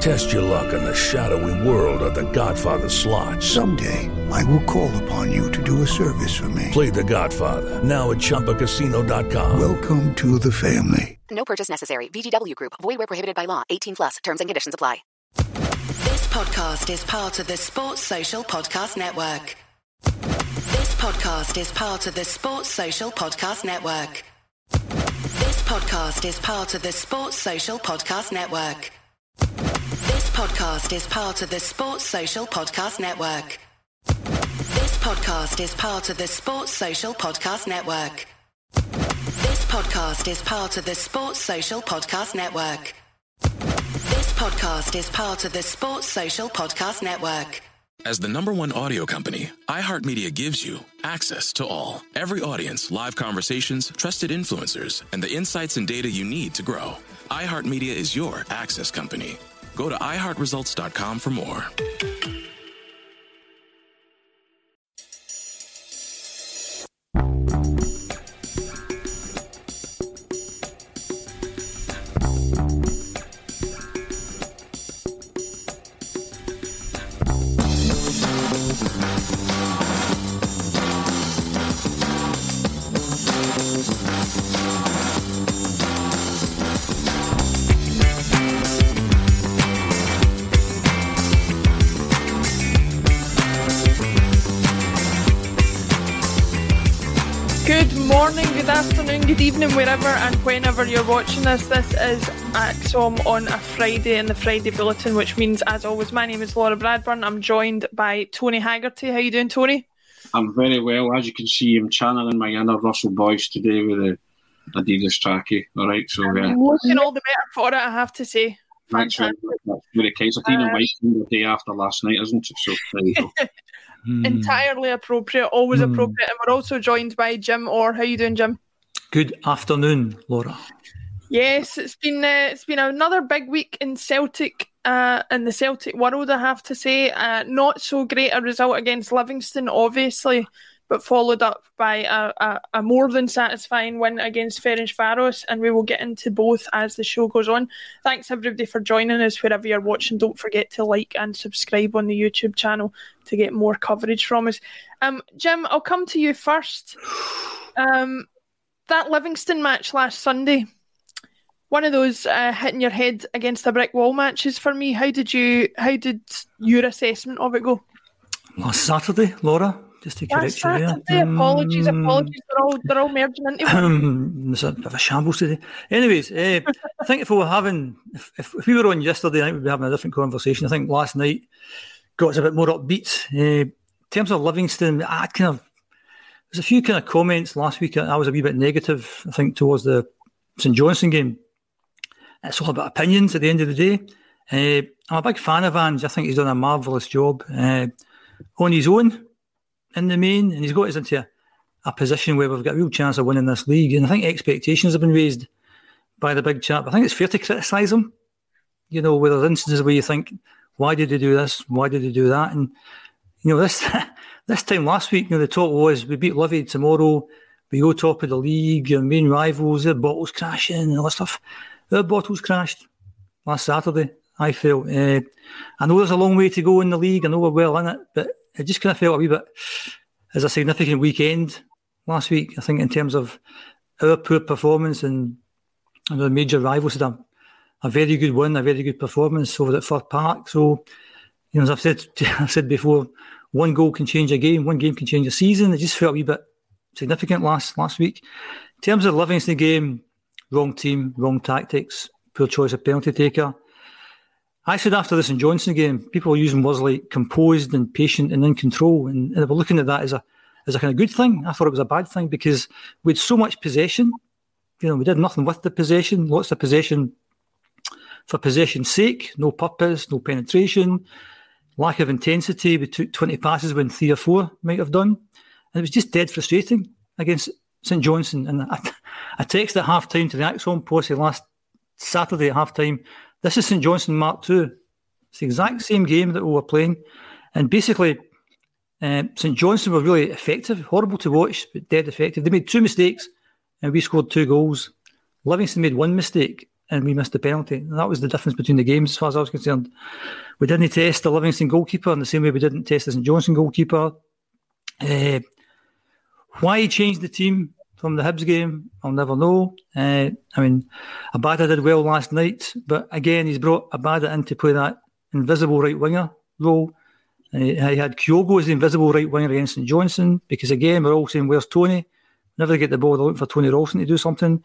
Test your luck in the shadowy world of The Godfather slot. Someday, I will call upon you to do a service for me. Play The Godfather now at ChumbaCasino.com. Welcome to the family. No purchase necessary. VGW Group. Void where prohibited by law. 18 plus. Terms and conditions apply. This podcast is part of the Sports Social Podcast Network. This podcast is part of the Sports Social Podcast Network. This podcast is part of the Sports Social Podcast Network. This podcast is part of the Sports Social Podcast Network. This podcast is part of the Sports Social Podcast Network. This podcast is part of the Sports Social Podcast Network. This podcast is part of the Sports Social Podcast Network. As the number one audio company, iHeartMedia gives you access to all. Every audience, live conversations, trusted influencers, and the insights and data you need to grow. iHeartMedia is your access company. Go to iHeartResults.com for more. Evening, wherever and whenever you're watching this. This is ACSOM on a Friday in the Friday Bulletin, which means, as always, my name is Laura Bradburn. I'm joined by Tony Haggerty. How you doing, Tony? I'm very well. As you can see, I'm channeling my inner Russell Boyce today with the Adidas trackie. All right, so yeah. Looking all the better for it, I have to say. Thanks very much. That's very kind. I've been Uh, awake the day after last night, isn't it? So there you go. Entirely appropriate, always appropriate. And we're also joined by Jim Orr. How you doing, Jim? Good afternoon, Laura. Yes, it's been uh, it's been another big week in Celtic uh, in the Celtic world. I have to say, uh, not so great a result against Livingston, obviously, but followed up by a, a, a more than satisfying win against Ferencvaros, and we will get into both as the show goes on. Thanks everybody for joining us wherever you're watching. Don't forget to like and subscribe on the YouTube channel to get more coverage from us. Um, Jim, I'll come to you first. Um, that Livingston match last Sunday one of those uh, hitting your head against a brick wall matches for me. How did you? How did your assessment of it go? Last Saturday, Laura, just to correct you there. Saturday, apologies, Mm, apologies. They're all they're all merging into one. Um, it's a bit of a shambles today. Anyways, uh, I think if we were having, if, if, if we were on yesterday night, we'd be having a different conversation. I think last night got us a bit more upbeat. Uh, in terms of Livingston, I kind of, there's a few kind of comments last week. I was a wee bit negative, I think, towards the St Johnstone game. It's all about opinions at the end of the day. Uh, I'm a big fan of Ange. I think he's done a marvellous job uh, on his own in the main, and he's got us into a, a position where we've got a real chance of winning this league. And I think expectations have been raised by the big chap. I think it's fair to criticise him. You know, where there's instances where you think, why did they do this? Why did they do that? And you know, this this time last week, you know, the talk was we beat Livy tomorrow, we go top of the league, your main rivals, their bottles crashing and all that stuff. Their bottles crashed last Saturday, I felt. Uh, I know there's a long way to go in the league. I know we're well in it, but it just kind of felt a wee bit as a significant weekend last week. I think in terms of our poor performance and, and the major rivals had a, a very good win, a very good performance over at Fir Park. So, you know, as I've said, I've said before, one goal can change a game, one game can change a season. It just felt a wee bit significant last last week. In terms of Livingston game, wrong team, wrong tactics, poor choice of penalty taker. I said after the St Johnstone game, people were using words like composed and patient and in control, and, and they were looking at that as a as a kind of good thing. I thought it was a bad thing because we had so much possession. You know, we did nothing with the possession, lots of possession for possession's sake, no purpose, no penetration, lack of intensity. We took 20 passes when three or four might have done. And it was just dead frustrating against St Johnstone. And I, I texted at half time to the ACSOM posse last Saturday at half time. This is St Johnstone Mark II. It's the exact same game that we were playing. And basically, uh, St Johnstone were really effective, horrible to watch, but dead effective. They made two mistakes and we scored two goals. Livingston made one mistake and we missed the penalty. And that was the difference between the games, as far as I was concerned. We didn't test the Livingston goalkeeper in the same way we didn't test the St Johnstone goalkeeper. Uh, why he changed the team from the Hibs game, I'll never know. Uh, I mean, Abada did well last night, but again, he's brought Abada in to play that invisible right winger role. Uh, he had Kyogo as the invisible right winger against St Johnstone because, again, we're all saying, Where's Tony? Never get the ball, they're looking for Tony Ralston to do something.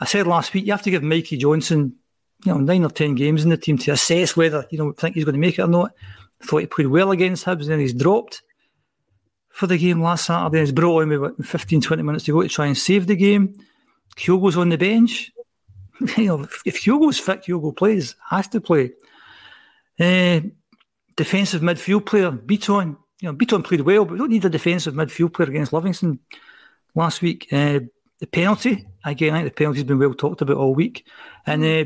I said last week, you have to give Mikey Johnston, you know, nine or ten games in the team to assess whether, you know, think he's going to make it or not. Thought he played well against Hibs, and then he's dropped for the game last Saturday. He's brought on with 15, 20 minutes to go to try and save the game. Kyogo's on the bench. you know, if Kyogo's fit, Kyogo plays, has to play. Uh, defensive midfield player, Bitton. You know, Bitton played well, but we don't need a defensive midfield player against Livingston last week. Uh, the penalty, again, I think the penalty's been well talked about all week. And uh,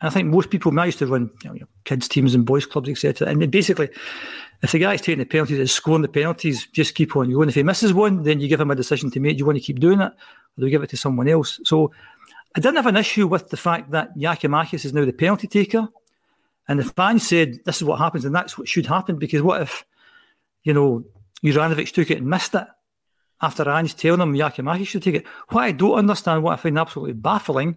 I think most people managed to run you know, kids' teams and boys' clubs, etc. And basically, if the guy's taking the penalties and scoring the penalties, just keep on going. If he misses one, then you give him a decision to make. Do you want to keep doing it, or do you give it to someone else? So I didn't have an issue with the fact that Giakoumakis is now the penalty taker. And the fans said this is what happens, and that's what should happen. Because what if, you know, Juranovic took it and missed it after Ange telling him Giakoumakis should take it? What I don't understand, what I find absolutely baffling,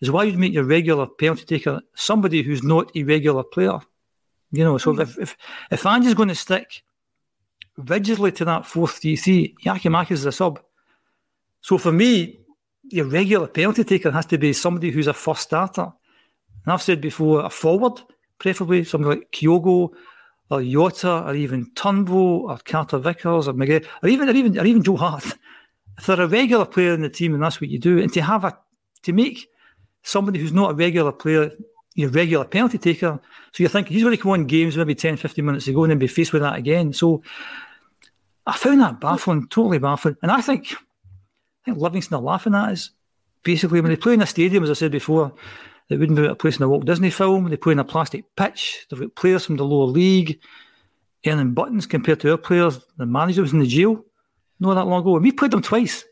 is why you'd make your regular penalty taker somebody who's not a regular player. You know, so mm. if if if Ange's going to stick rigidly to that four three three, Giakoumakis is a sub. So for me, your regular penalty taker has to be somebody who's a first starter. And I've said before, a forward, preferably somebody like Kyogo or Jota or even Turnbull or Carter Vickers or Miguel or even or even or even Joe Hart. If they're a regular player in the team and that's what you do, and to have a to make somebody who's not a regular player your regular penalty taker. So you're thinking he's going to come on games maybe 10, 15 minutes ago and then be faced with that again. So I found that baffling, totally baffling. And I think I think Livingston are laughing at us. Basically, when they play in a stadium, as I said before, it wouldn't be a place in a Walt Disney film. They play in a plastic pitch. They've got players from the lower league earning buttons compared to our players. The manager was in the jail not that long ago. And we played them twice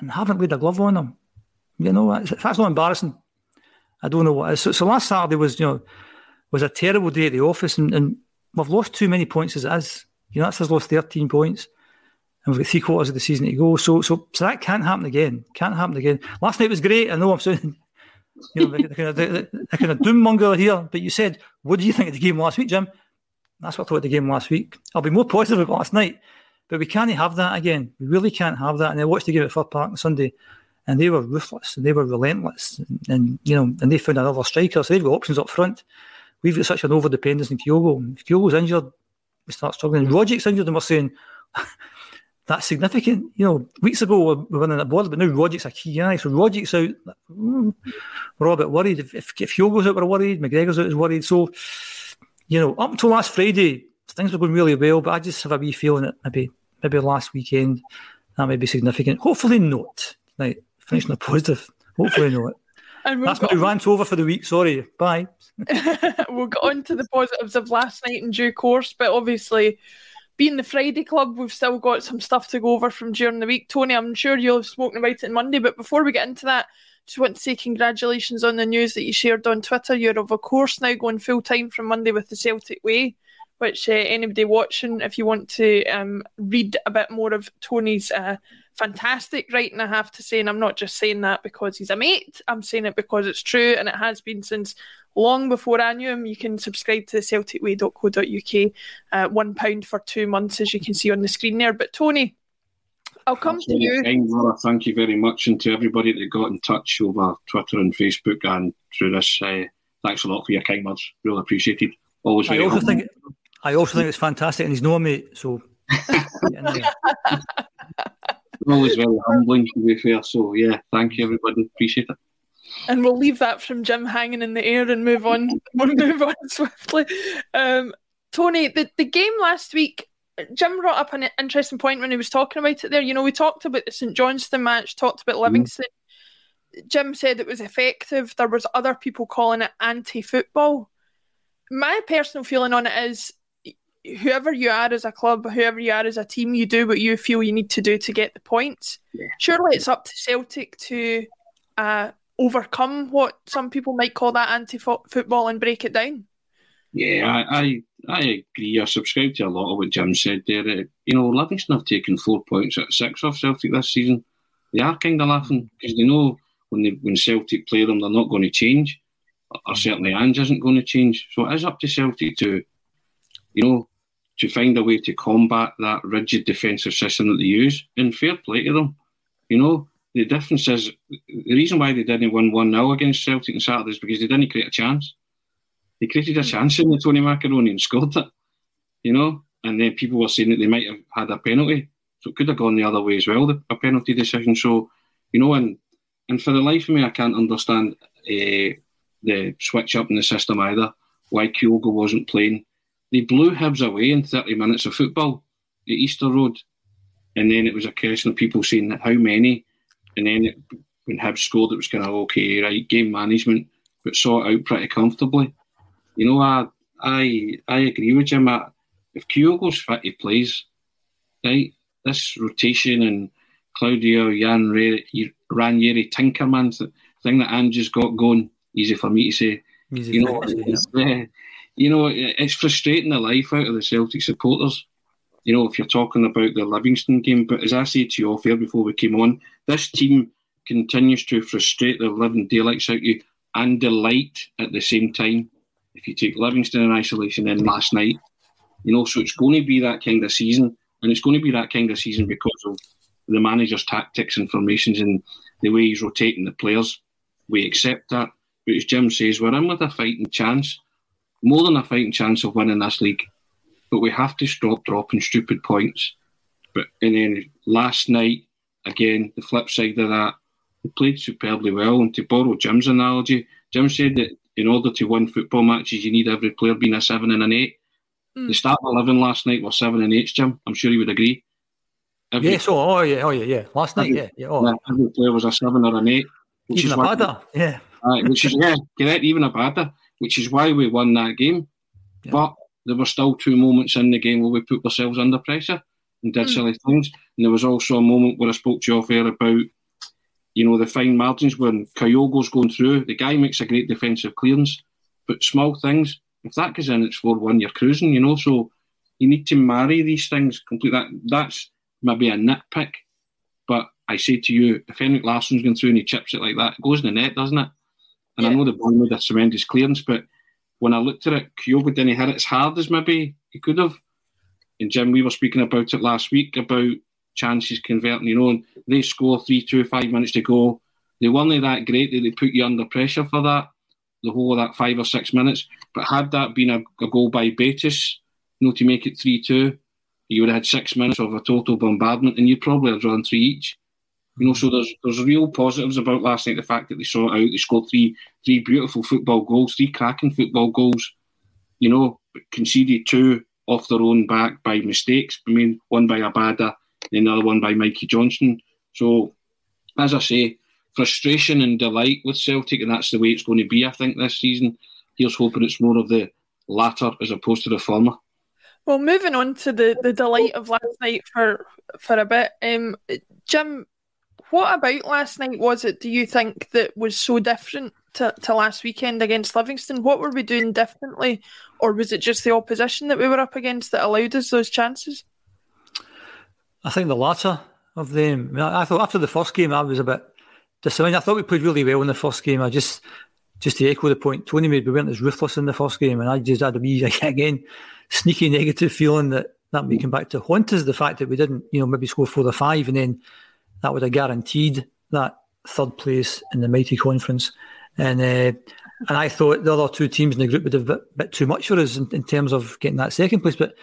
and haven't laid a glove on them. You know, that's not embarrassing. I don't know what is. So, so last Saturday was, you know, was a terrible day at the office, and, and we've lost too many points as it is. You know, that's us lost 13 points, and we've got three quarters of the season to go. So, so, so that can't happen again. Can't happen again. Last night was great. I know I'm saying, you know, the, the, kind of, the, the kind of doom monger here. But you said, what do you think of the game last week, Jim? That's what I thought of the game last week. I'll be more positive about last night, but we can't have that again. We really can't have that. And I watched the game at Fir Park on Sunday and they were ruthless and they were relentless, and, and, you know, and they found another striker, so they've got options up front. We've got such an over dependence on Kyogo. If Kyogo's injured, we start struggling. Rogic's injured, and we're saying that's significant. You know, weeks ago we were winning at border, but now Rogic's a key guy. So Rogic's out. Mm, we're all a bit worried. If, if, if Kyogo's out, we're worried. McGregor's out, is worried. So, you know, up until last Friday, things were going really well, but I just have a wee feeling that maybe maybe last weekend that may be significant. Hopefully not. Right finishing a positive. Hopefully not. And That's my rant over for the week. Sorry. Bye. we'll get on to the positives of last night in due course, but obviously being the Friday club, we've still got some stuff to go over from during the week. Tony, I'm sure you'll have spoken about it on Monday, but before we get into that, just want to say congratulations on the news that you shared on Twitter. You're of course now going full time from Monday with the Celtic Way which uh, anybody watching, if you want to um, read a bit more of Tony's uh, fantastic writing, I have to say, and I'm not just saying that because he's a mate, I'm saying it because it's true and it has been since long before I knew him. You can subscribe to celticway.co.uk, uh, £1 for two months, as you can see on the screen there. But Tony, I'll come That's to you. Kind, Laura. Thank you very much, and to everybody that got in touch over Twitter and Facebook and through this. Uh, thanks a lot for your kind words. Really appreciated. Always I also humbling. think I also think it's fantastic, and he's known me, so always very humbling to be fair. So yeah, thank you everybody. Appreciate it. And we'll leave that from Jim hanging in the air and move on. we'll move on swiftly. Um, Tony, the, the game last week, Jim brought up an interesting point when he was talking about it there. You know, we talked about the St Johnstone match, talked about Livingston. Jim said it was effective. There was other people calling it anti-football. My personal feeling on it is whoever you are as a club, whoever you are as a team, you do what you feel you need to do to get the points. Surely it's up to Celtic to uh, overcome what some people might call that anti-football and break it down. Yeah, I, I I agree. I subscribe to a lot of what Jim said there. Uh, you know, Livingston have taken four points at six off Celtic this season. They are kind of laughing because they know when they, when Celtic play them, they're not going to change, or certainly Ange isn't going to change. So it is up to Celtic to, you know, to find a way to combat that rigid defensive system that they use. And fair play to them. You know, the difference is the reason why they didn't win 1 0 against Celtic on Saturday is because they didn't create a chance. They created a chance in the Tony Macaroni and scored it, you know. And then people were saying that they might have had a penalty, so it could have gone the other way as well, the, a penalty decision. So, you know, and and for the life of me, I can't understand uh, the switch up in the system either. Why Kyogo wasn't playing? They blew Hibs away in 30 minutes of football at Easter Road, and then it was a question of people saying that how many, and then it, when Hibs scored, it was kind of okay, right, game management, but saw it out pretty comfortably. You know, I I I agree with Jim. I, if Kyogo's fit, he plays. Right, this rotation and Claudio Jan Ranieri Tinkerman thing that Ange's got going. Easy for me to say. Easy you know, you it's, uh, you know, it's frustrating the life out of the Celtic supporters. You know, if you're talking about the Livingston game, but as I said to you off air before we came on, this team continues to frustrate the living daylights out you and delight at the same time. If you take Livingston in isolation in last night, you know, so it's going to be that kind of season, and it's going to be that kind of season because of the manager's tactics and formations and the way he's rotating the players. We accept that, but as Jim says, we're in with a fighting chance, more than a fighting chance of winning this league. But we have to stop dropping stupid points. But and then last night, again, the flip side of that, we played superbly well. And to borrow Jim's analogy, Jim said that in order to win football matches, you need every player being a seven and an eight. Hmm. The start of eleven last night were seven and eight, Jim. I'm sure you would agree. Every, Yes, oh, oh yeah, oh yeah, yeah. Last night, yeah, yeah. Oh, yeah, every player was a seven or an eight. Which even is a why- badder, yeah. Aye, which is yeah, correct, even Abada, which is why we won that game. But there were still two moments in the game where we put ourselves under pressure and did hmm. silly things. And there was also a moment where I spoke to you off air about, you know, the fine margins when Kyogo's going through. The guy makes a great defensive clearance, but small things. If that goes in, it's four one. You're cruising, you know. So you need to marry these things. Complete that. That's maybe a nitpick, but I say to you, if Henrik Larsson's going through and he chips it like that, it goes in the net, doesn't it? And I know the boy made a tremendous clearance, but when I looked at it, Kyogo didn't hit it as hard as maybe he could have. And Jim, we were speaking about it last week about chances converting, you know, and they score three, two, five minutes to go. They weren't that great that they put you under pressure for that, the whole of that five or six minutes. But had that been a, a goal by Betis, you know, to make it 3 2, you would have had six minutes of a total bombardment and you'd probably have drawn three each. You know, so there's there's real positives about last night. The fact that they saw it out, they scored three three beautiful football goals, three cracking football goals. You know, conceded two off their own back by mistakes. I mean, one by Abada, and the other one by Mikey Johnston. So, as I say, frustration and delight with Celtic, and that's the way it's going to be. I think this season. Here's hoping it's more of the latter as opposed to the former. Well, moving on to the, the delight of last night for for a bit, um, Jim, what about last night was it? Do you think that was so different to, to last weekend against Livingston? What were we doing differently, or was it just the opposition that we were up against that allowed us those chances? I think the latter of them. I, thought after the first game, I was a bit disappointed. I thought we played really well in the first game. I just, just to echo the point Tony made, we weren't as ruthless in the first game, and I just had a wee again sneaky negative feeling that that may come back to haunt us. The fact that we didn't, you know, maybe score four or five, and then that would have guaranteed that third place in the mighty conference. And uh, and I thought the other two teams in the group would have a bit too much for us in, in, terms of getting that second place. But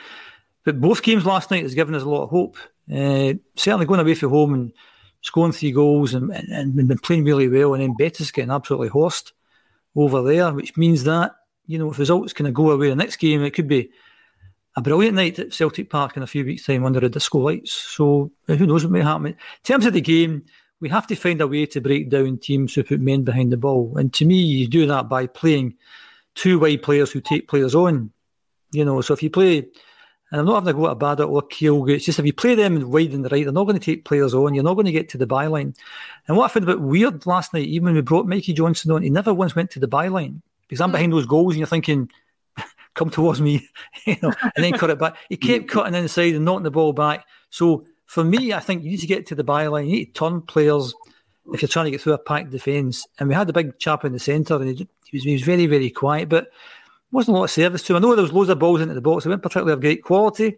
but both games last night has given us a lot of hope. Uh, certainly going away from home and scoring three goals and, and, and been playing really well, and then Betis getting absolutely horsed over there, which means that you know if results kind of go away the next game, it could be a brilliant night at Celtic Park in a few weeks' time under the disco lights. So uh, who knows what may happen. In terms of the game, we have to find a way to break down teams who put men behind the ball. And to me, you do that by playing two wide players who take players on. You know, so if you play, and I'm not having to go at Abada or Kyogo, it's just if you play them wide and the right, they're not going to take players on. You're not going to get to the byline. And what I found a bit weird last night, even when we brought Mikey Johnston on, he never once went to the byline because I'm hmm. behind those goals and you're thinking, come towards me, you know, and then cut it back. He kept cutting inside and knocking the ball back. So for me, I think you need to get to the byline. You need to turn players if you're trying to get through a packed defence. And we had a big chap in the centre, and he, he, was, he was very, very quiet, but wasn't a lot of service to him. I know there was loads of balls into the box. They weren't particularly of great quality,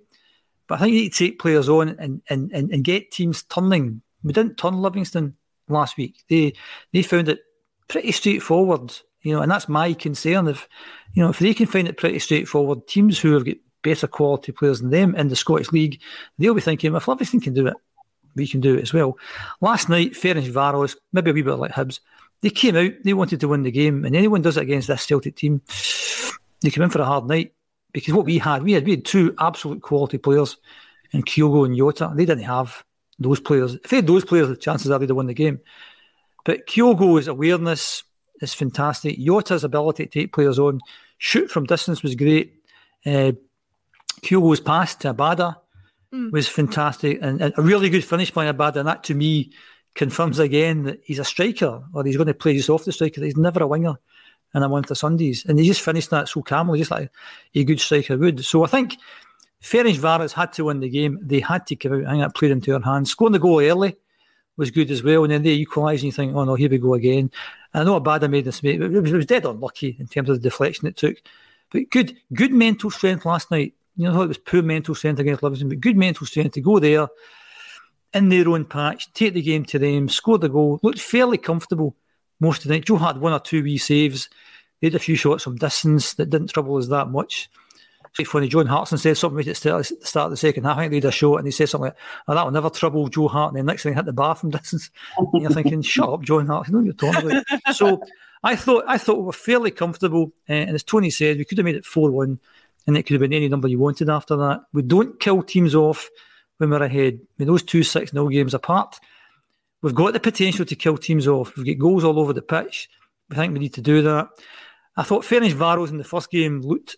but I think you need to take players on and, and, and, and get teams turning. We didn't turn Livingston last week. They they found it pretty straightforward, you know, and that's my concern. If you know if they can find it pretty straightforward, teams who have got better quality players than them in the Scottish League, they'll be thinking, if Livingston can do it, we can do it as well. Last night, Ferencváros, maybe a wee bit like Hibs, they came out, they wanted to win the game, and anyone does it against this Celtic team, they come in for a hard night. Because what we had, we had we had two absolute quality players in Kyogo and Jota. They didn't have those players. If they had those players, the chances are they'd have won the game. But Kyogo's awareness is fantastic. Jota's ability to take players on, shoot from distance was great. Uh, Kyogo's pass to Abada mm. was fantastic and, and, a really good finish by Abada. And that to me confirms again that he's a striker or he's going to play just off the striker. He's never a winger in a month of Sundays. And he just finished that so calmly, just like a good striker would. So I think Ferencváros had to win the game. They had to come out. I think that played into their hands. Scoring the goal early was good as well. And then they equalise and you think, oh no, here we go again. And I know how bad I made this, it was, it was dead unlucky in terms of the deflection it took. But good, good mental strength last night you know, it was poor mental strength against Livingston, but good mental strength to go there in their own patch, take the game to them, score the goal, looked fairly comfortable most of the night. Joe had one or two wee saves. They had a few shots from distance that didn't trouble us that much. It's funny, John Hartson said something at the start of the second half. I think they had a shot and he said something like, oh, that will never trouble Joe Hart. And then next thing he hit the bar from distance. And you're thinking, shut up, John Hart. You know what you're talking about. so I thought I thought we were fairly comfortable. Uh, and as Tony said, we could have made it 4 1 and it could have been any number you wanted after that. We don't kill teams off when we're ahead. I mean, those two 6 0 games apart, we've got the potential to kill teams off. We've got goals all over the pitch. I think we need to do that. I thought Ferencváros in the first game looked.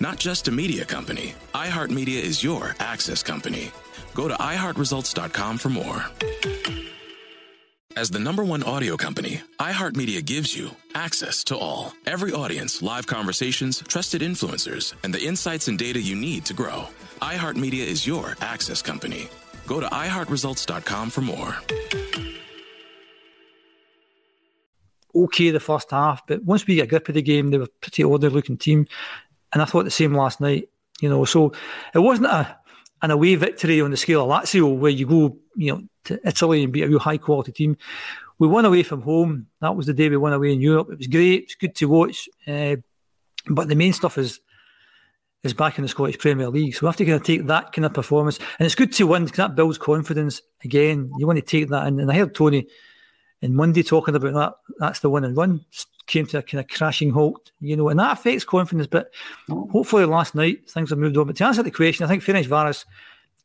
Not just a media company, iHeartMedia is your access company. Go to iHeartResults.com for more. As the number one audio company, iHeartMedia gives you access to all. Every audience, live conversations, trusted influencers, and the insights and data you need to grow. iHeartMedia is your access company. Go to iHeartResults.com for more. okay the first half, but once we get grip of the game, they were pretty ordinary looking team. And I thought the same last night, you know. So it wasn't a an away victory on the scale of Lazio where you go, you know, to Italy and beat a real high quality team. We won away from home. That was the day we won away in Europe. It was great. It's good to watch. Uh, but the main stuff is is back in the Scottish Premier League. So we have to kind of take that kind of performance. And it's good to win because that builds confidence. Again, you want to take that in. And I heard Tony in Monday talking about that. That's the one and run. Came to a kind of crashing halt, you know, and that affects confidence. But hopefully last night things have moved on. But to answer the question, I think Ferencvaros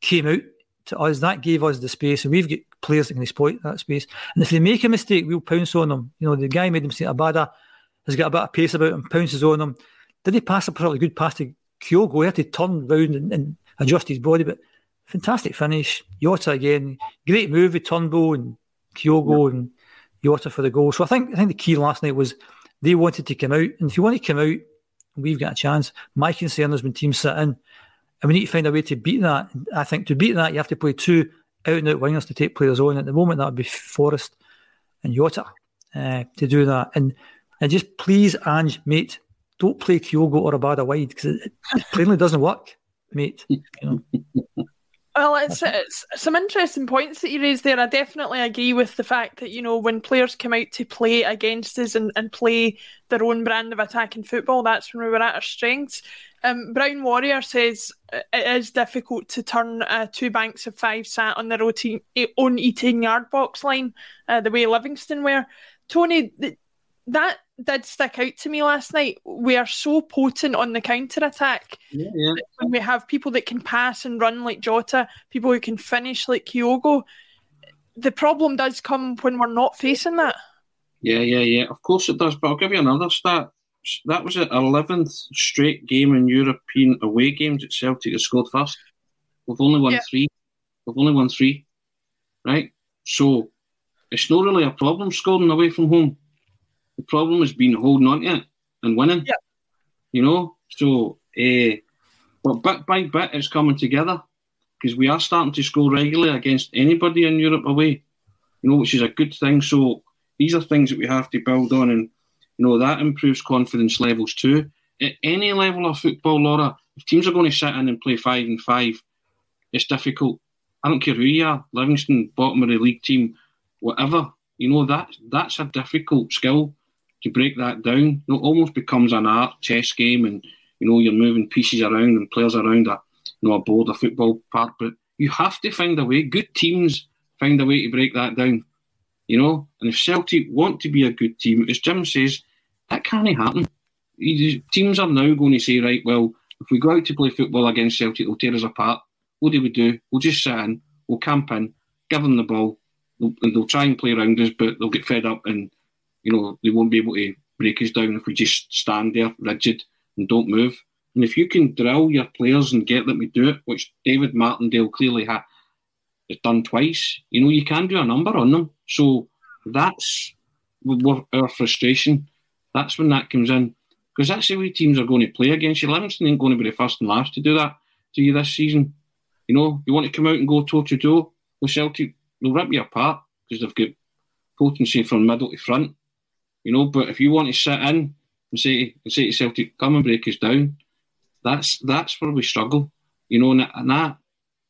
came out to us. That gave us the space, and we've got players that can exploit that space. And if they make a mistake, we'll pounce on them. You know, the guy made a mistake. Abada has got a bit of pace about him, pounces on them. Did he pass a particularly good pass to Kyogo? He had to turn round and, and adjust his body, but fantastic finish. Jota again, great move with Turnbull and Kyogo yeah. and Jota for the goal. So I think I think the key last night was they wanted to come out, and if you want to come out, we've got a chance. My concern is when teams sit in, and we need to find a way to beat that. I think to beat that, you have to play two out and out wingers to take players on. At the moment, that would be Forrest and Jota uh, to do that. And and just please, Ange, mate, don't play Kyogo or Abada wide because it, it plainly doesn't work, mate. You know. Well, it's, it's some interesting points that you raised there. I definitely agree with the fact that, you know, when players come out to play against us and, and play their own brand of attacking football, that's when we were at our strengths. Um, Brown Warrior says it is difficult to turn uh, two banks of five sat on their own 18 yard box line uh, the way Livingston were. Tony, that did stick out to me last night. We are so potent on the counter attack. Yeah, yeah. When we have people that can pass and run like Jota, people who can finish like Kyogo. The problem does come when we're not facing that. Yeah, yeah, yeah. Of course it does. But I'll give you another stat. That was an eleventh straight game in European away games that Celtic has scored first. We've only won yeah. three. We've only won three. Right? So it's not really a problem scoring away from home the problem has been holding on to it and winning. Yeah. You know, so uh, but bit by bit it's coming together because we are starting to score regularly against anybody in Europe away. You know, which is a good thing. So these are things that we have to build on, and you know that improves confidence levels too. At any level of football, Laura, if teams are going to sit in and play five and five, it's difficult. I don't care who you are, Livingston, bottom of the league team, whatever. You know that that's a difficult skill to break that down. It almost becomes an art chess game, and you know you're moving pieces around and players around a you know a board, a football park. But you have to find a way. Good teams find a way to break that down. You know, and if Celtic want to be a good team, as Jim says, that can't happen. Teams are now going to say, right, well, if we go out to play football against Celtic, they'll tear us apart. What do we do? We'll just sit in, we'll camp in, give them the ball, and they'll try and play around us, but they'll get fed up and you know, they won't be able to break us down if we just stand there rigid and don't move. And if you can drill your players and get them to do it, which David Martindale clearly ha- has done twice, you know, you can do a number on them. So that's our frustration. That's when that comes in. Because that's the way teams are going to play against you. Livingston ain't going to be the first and last to do that to you this season. You know, you want to come out and go toe to toe with Celtic, they'll rip you apart because they've got potency from middle to front. You know, but if you want to sit in and say and say to Celtic, come and break us down, that's that's where we struggle. You know, and, and that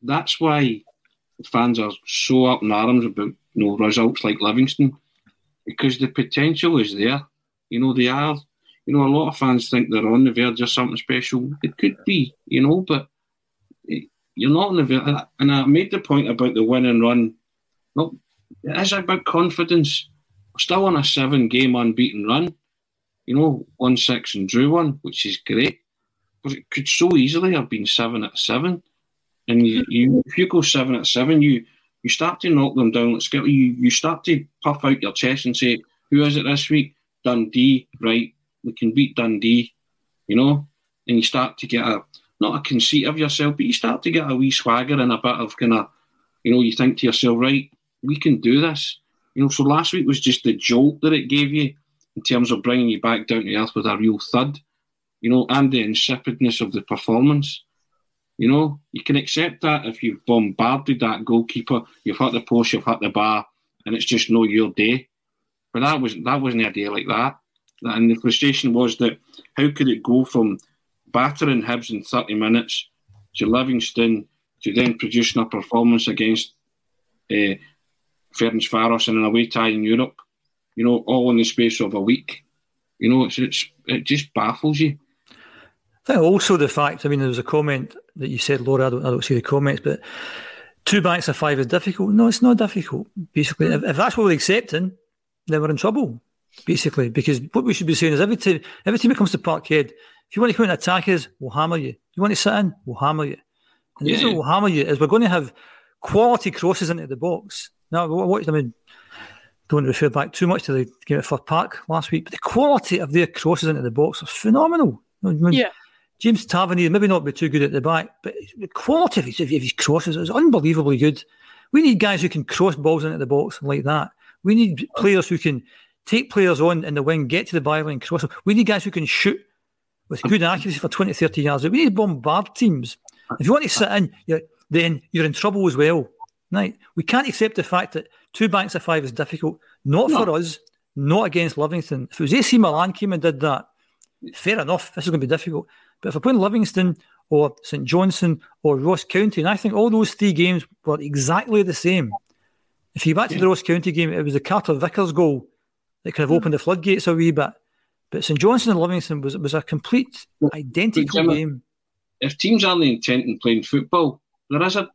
that's why fans are so up in arms about you know results like Livingston because the potential is there. You know, they are. You know, a lot of fans think they're on the verge of something special. It could be, you know, but you're not on the verge. And I made the point about the win and run. Well, it is about confidence still on a seven game unbeaten run. You know, one six and drew one, which is great. But it could so easily have been seven at seven. And you, you if you go seven at seven, you you start to knock them down. Let's get you you start to puff out your chest and say, Who is it this week? Dundee, right? We can beat Dundee, you know? And you start to get a not a conceit of yourself, but you start to get a wee swagger and a bit of kind of, you know, you think to yourself, right, we can do this. You know, so last week was just the jolt that it gave you in terms of bringing you back down to earth with a real thud, you know, and the insipidness of the performance. You know, you can accept that if you've bombarded that goalkeeper, you've hit the post, you've hit the bar, and it's just no your day. but that wasn't that wasn't a day like that. And the frustration was that how could it go from battering Hibs in 30 minutes to Livingston to then producing a performance against uh, Ferencvaros in an away tie in Europe, you know, all in the space of a week. You know, it's, it's it just baffles you. I think also the fact, I mean, there was a comment that you said, Laura, I don't, I don't see the comments, but two banks of five is difficult. No, it's not difficult. Basically, if, if that's what we're accepting, then we're in trouble. Basically, because what we should be saying is every time, every time it comes to Parkhead, if you want to come and attack us, we'll hammer you. You want to sit in, we'll hammer you. And the reason we'll hammer you is we're going to have quality crosses into the box. Now, what, what I mean, don't refer back too much to the game at Fir Park last week, but the quality of their crosses into the box was phenomenal. I mean, Yeah. James Tavernier maybe not be too good at the back, but the quality of his, of his crosses is unbelievably good. We need guys who can cross balls into the box like that. We need players who can take players on in the wing, get to the byline, cross them. We need guys who can shoot with good accuracy for 20, 30 yards. We need to bombard teams. If you want to sit in, you're, then you're in trouble as well. Right? We can't accept the fact that two banks of five is difficult. Not for us, not against Livingston. If it was AC Milan came and did that, fair enough, this is going to be difficult. But if we're playing Livingston or St Johnstone or Ross County, and I think all those three games were exactly the same. If you go back to the Ross County game, it was the Carter Vickers goal that could have hmm. opened the floodgates a wee bit. But St Johnstone and Livingston was was a complete identical Jimmy, game. If teams aren't intent in playing football, there is a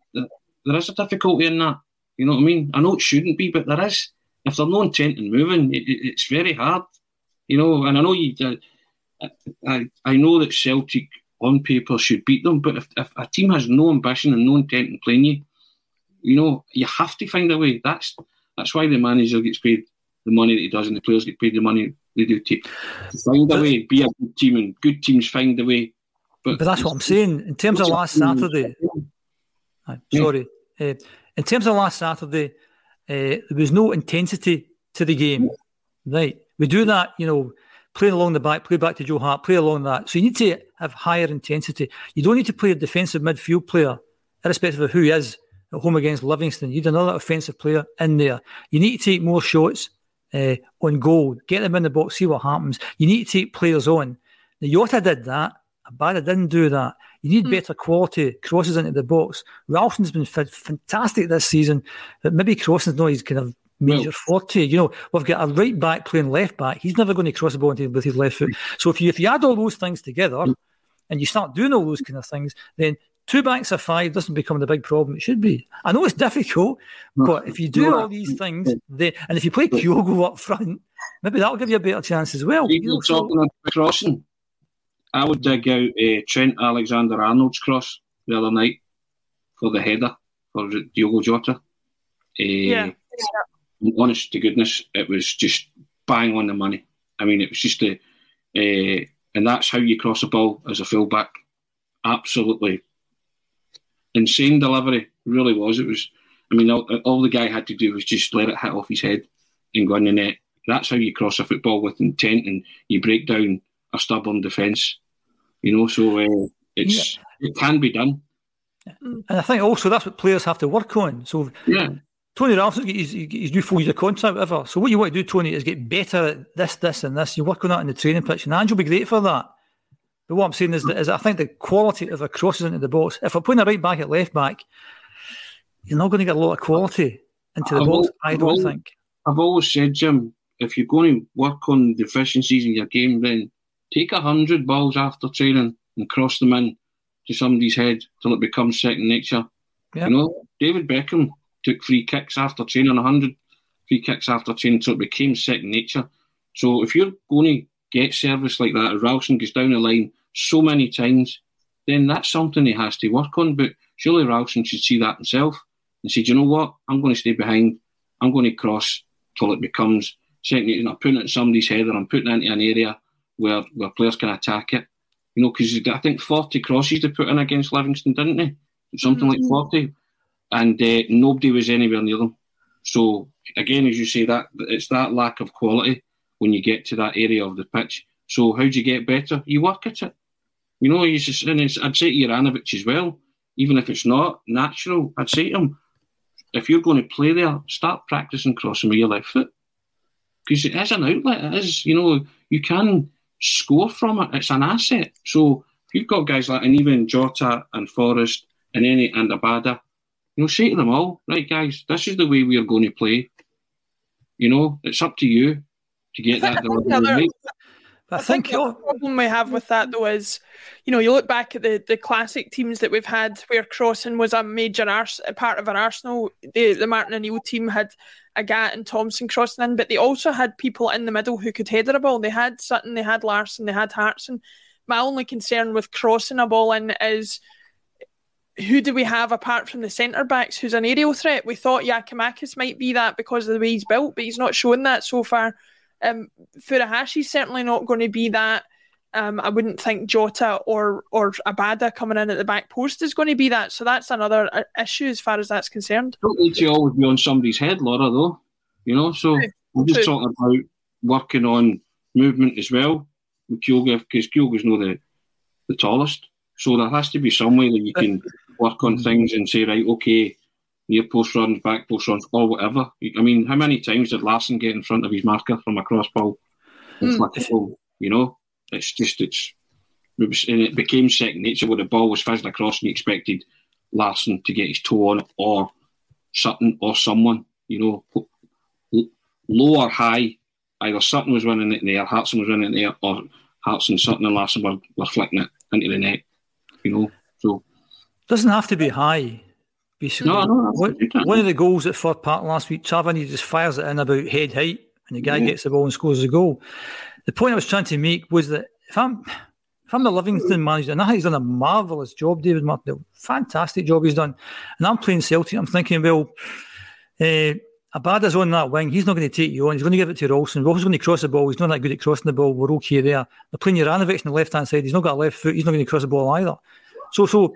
there is a difficulty in that. You know what I mean? I know it shouldn't be, but there is. If there's no intent in moving, it, it- it's very hard. You know, and I know you. uh, I I know that Celtic on paper should beat them, but if, if a team has no ambition and no intent in playing you, you know, you have to find a way. That's that's why the manager gets paid the money that he does, and the players get paid the money they do to, to find a way, be a good team, and good teams find a way. But, But that's what I'm saying. In terms of last Saturday, Aye, sorry. Uh, in terms of last Saturday, uh, there was no intensity to the game. Right. We do that, you know, playing along the back, play back to Joe Hart, play along that. So you need to have higher intensity. You don't need to play a defensive midfield player, irrespective of who he is, at home against Livingston. You need another offensive player in there. You need to take more shots uh, on goal, get them in the box, see what happens. You need to take players on. Now, Jota did that. Abada didn't do that. You need better quality crosses into the box. Ralston's been fa- fantastic this season, but maybe crossing's not his kind of major forte. You know, we've got a right back playing left back. He's never going to cross the ball into, with his left foot. So if you if you add all those things together and you start doing all those kind of things, then two backs of five doesn't become the big problem it should be. I know it's difficult, but if you do all these things, then, and if you play Kyogo up front, maybe that'll give you a better chance as well. You Even know, so- talking about crossing, I would dig out uh, Trent Alexander Arnold's cross the other night for the header for Diogo Jota. Uh, Yeah. Honest to goodness, it was just bang on the money. I mean, it was just a, uh, and that's how you cross a ball as a fullback. Absolutely insane delivery. Really was. It was. I mean, all, all the guy had to do was just let it hit off his head and go in the net. That's how you cross a football with intent, and you break down a stubborn defence. You know, so uh, it's it can be done. And I think also that's what players have to work on. So Yeah. Tony Ralston's got his, his new four year contract, whatever. So what you want to do, Tony, is get better at this, this, and this. You work on that in the training pitch, and Ange will be great for that. But what I'm saying is that, is I think the quality of the crosses into the box, if we're putting a right back at left back, you're not going to get a lot of quality into the I've box, I don't think. I've always said, Jim, if you're going to work on deficiencies in your game, then take a hundred balls after training and cross them in to somebody's head till it becomes second nature. Yeah. You know, David Beckham took free kicks after training, a hundred free kicks after training, so it became second nature. So if you're going to get service like that, Ralston goes down the line so many times, then that's something he has to work on. But surely Ralston should see that himself and say, "Do you know what? I'm going to stay behind. I'm going to cross till it becomes second nature. I'm putting it in somebody's head, or I'm putting it into an area where where players can attack it. You know, because I think 40 crosses they put in against Livingston, didn't they? Something like 40, and uh, nobody was anywhere near them. So again, as you say, that it's that lack of quality when you get to that area of the pitch. So how do you get better? You work at it. You know, you just, and it's, I'd say to Juranovic as well, even if it's not natural, I'd say to him, if you're going to play there, start practicing crossing with your left foot. because it is an outlet. It is, you know, you can score from it. It's an asset. So if you've got guys like, and even Jota and Forrest and any and Abada, you know, say to them all, right, guys, this is the way we are going to play. You know, it's up to you to get that right. I, I think, think the problem we have with that though is, you know, you look back at the, the classic teams that we've had where crossing was a major ars- part of our arsenal. The the Martin O'Neill team had Agathe and Thompson crossing in, but they also had people in the middle who could header a ball. They had Sutton, they had Larsson, they had Hartson. My only concern with crossing a ball in is who do we have apart from the centre backs who's an aerial threat? We thought Giakoumakis might be that because of the way he's built, but he's not shown that so far. Um, Furuhashi's certainly not going to be that. Um, I wouldn't think Jota or or Abada coming in at the back post is going to be that. So that's another uh, issue as far as that's concerned. Don't need to always be on somebody's head, Laura. Though, you know. So True. we're just True. talking about working on movement as well with Kyogo because Kyogo's not the the tallest. So there has to be some way that you can work on things and say, right, okay, near post runs, back post runs, or whatever. I mean, how many times did Larsson get in front of his marker from a cross ball? Mm. You know, it's just it's it, was, and it became second nature where the ball was fizzing across and you expected Larsson to get his toe on it or Sutton or someone. You know, low or high, either Sutton was winning it in the air, Hartson was winning it in the air, or Hartson, Sutton, and Larsson were, were flicking it into the net. You know, so doesn't have to be high. Basically, no, no, one, one of the goals at Fir Park last week, Tavernier just fires it in about head height, and the guy yeah. gets the ball and scores a goal. The point I was trying to make was that if I'm if I'm the Livingston manager, and I think he's done a marvellous job, David Martindale, fantastic job he's done, and I'm playing Celtic, I'm thinking, well, uh, Abada's on that wing, he's not going to take you on, he's going to give it to Ralston, Ralston's going to cross the ball, he's not that good at crossing the ball, we're okay there. They're playing Juranovic on the left hand side, he's not got a left foot, he's not going to cross the ball either. So, so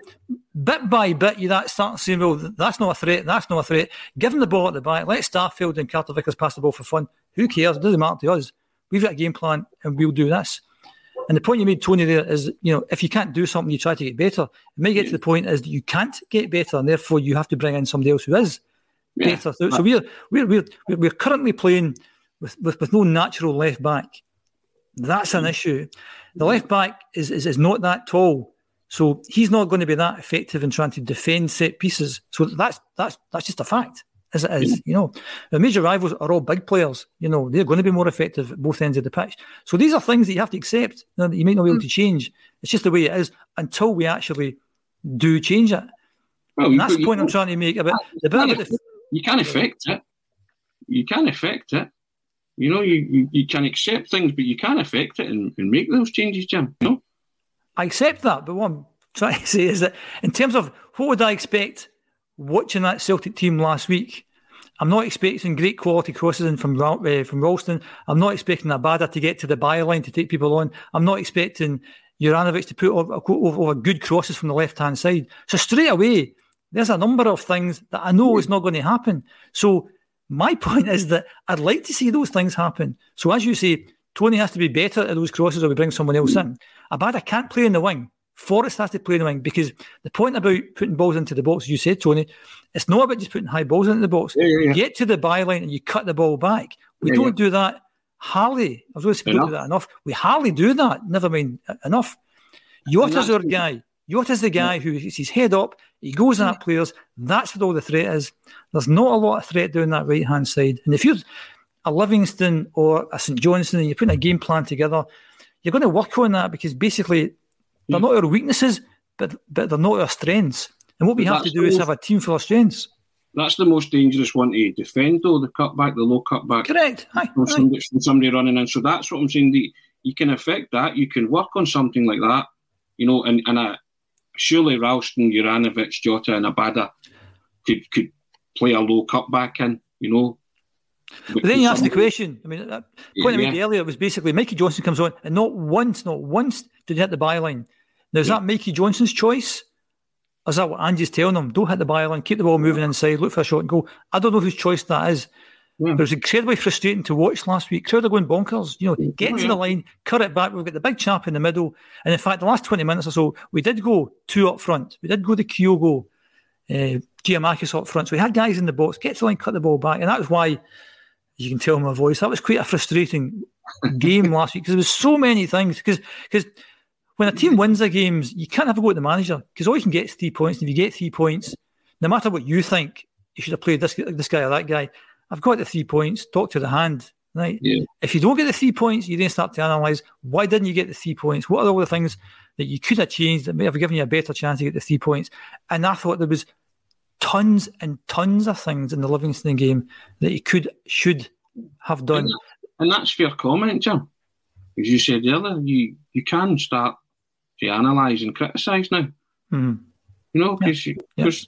bit by bit, you that start saying, well, that's not a threat, that's not a threat. Give him the ball at the back. Let Starfelt and Carter Vickers pass the ball for fun. Who cares? It doesn't matter to us. We've got a game plan and we'll do this. And the point you made, Tony, there is, you know, if you can't do something, you try to get better. It may get to the point is that you can't get better, and therefore you have to bring in somebody else who is yeah. better. So, so uh, we're, we're we're we're currently playing with, with, with no natural left back. That's an hmm. issue. The left back is, is, is not that tall. So he's not going to be that effective in trying to defend set pieces. So that's that's that's just a fact, as it is. You know, the major rivals are all big players. You know, they're going to be more effective at both ends of the pitch. So these are things that you have to accept you know, that you might not be able to mm. change. It's just the way it is until we actually do change it. Well, and that's the point I'm trying to make about the bit about the, you can affect it. You can affect it. You know, you, you, you can accept things, but you can affect it and, and make those changes, Jim. You know? I accept that, but what I'm trying to say is that in terms of what would I expect watching that Celtic team last week, I'm not expecting great quality crosses in from uh, from Ralston. I'm not expecting Abada to get to the byline to take people on. I'm not expecting Juranovic to put over, over, over good crosses from the left hand side. So straight away, there's a number of things that I know is not going to happen. So my point is that I'd like to see those things happen. So as you say, Tony has to be better at those crosses or we bring someone else in. Abada can't play in the wing. Forrest has to play in the wing because the point about putting balls into the box, you said, Tony, it's not about just putting high balls into the box. Yeah, yeah, yeah. Get to the byline and you cut the ball back. We don't do that. Hardly, I was going to say do that enough. We hardly do that. Never mind uh, enough. Jota's our guy. Jota's the guy who his head up. He goes at players. That's what all the threat is. There's not a lot of threat down that right hand side. And if you're a Livingston or a St Johnstone and you're putting a game plan together, you're going to work on that because basically they're not our weaknesses, but but they're not our strengths. And what we have to do is have a team full of strengths. That's the most dangerous one to defend, though, the cutback, the low cutback. Correct. Aye, from, somebody, from somebody running in. So that's what I'm saying. The, you can affect that. You can work on something like that, you know, and, and uh, surely Ralston, Juranovic, Jota, and Abada could, could play a low cutback in, you know, but then you ask the question. I mean, that point yeah. I made earlier was basically Mikey Johnston comes on, and not once, not once did he hit the byline. Now, is yeah. that Mikey Johnston's choice? Or is that what Andy's telling him? Don't hit the byline, keep the ball moving inside, look for a shot and go. I don't know whose choice that is. Yeah. But it was incredibly frustrating to watch last week. Crowd are going bonkers. You know, get oh, to the line, cut it back. We've got the big chap in the middle. And in fact, the last 20 minutes or so, we did go two up front. We did go the Kyogo, uh, Giakoumakis up front. So we had guys in the box, get to the line, cut the ball back. And that was why you can tell my voice. That was quite a frustrating game last week because there was so many things. Because because when a team mm-hmm. wins a game, you can't have a go at the manager because all you can get is three points. And if you get three points, no matter what you think, you should have played this this guy or that guy. I've got the three points. Talk to the hand. Right. Yeah. If you don't get the three points, you then start to analyse why didn't you get the three points? What are all the things that you could have changed that may have given you a better chance to get the three points? And I thought there was tons and tons of things in the Livingston game that you could should have done. And, and that's fair comment, Jim. As you said earlier, you, you can start to analyse and criticise now. Mhm. You know, because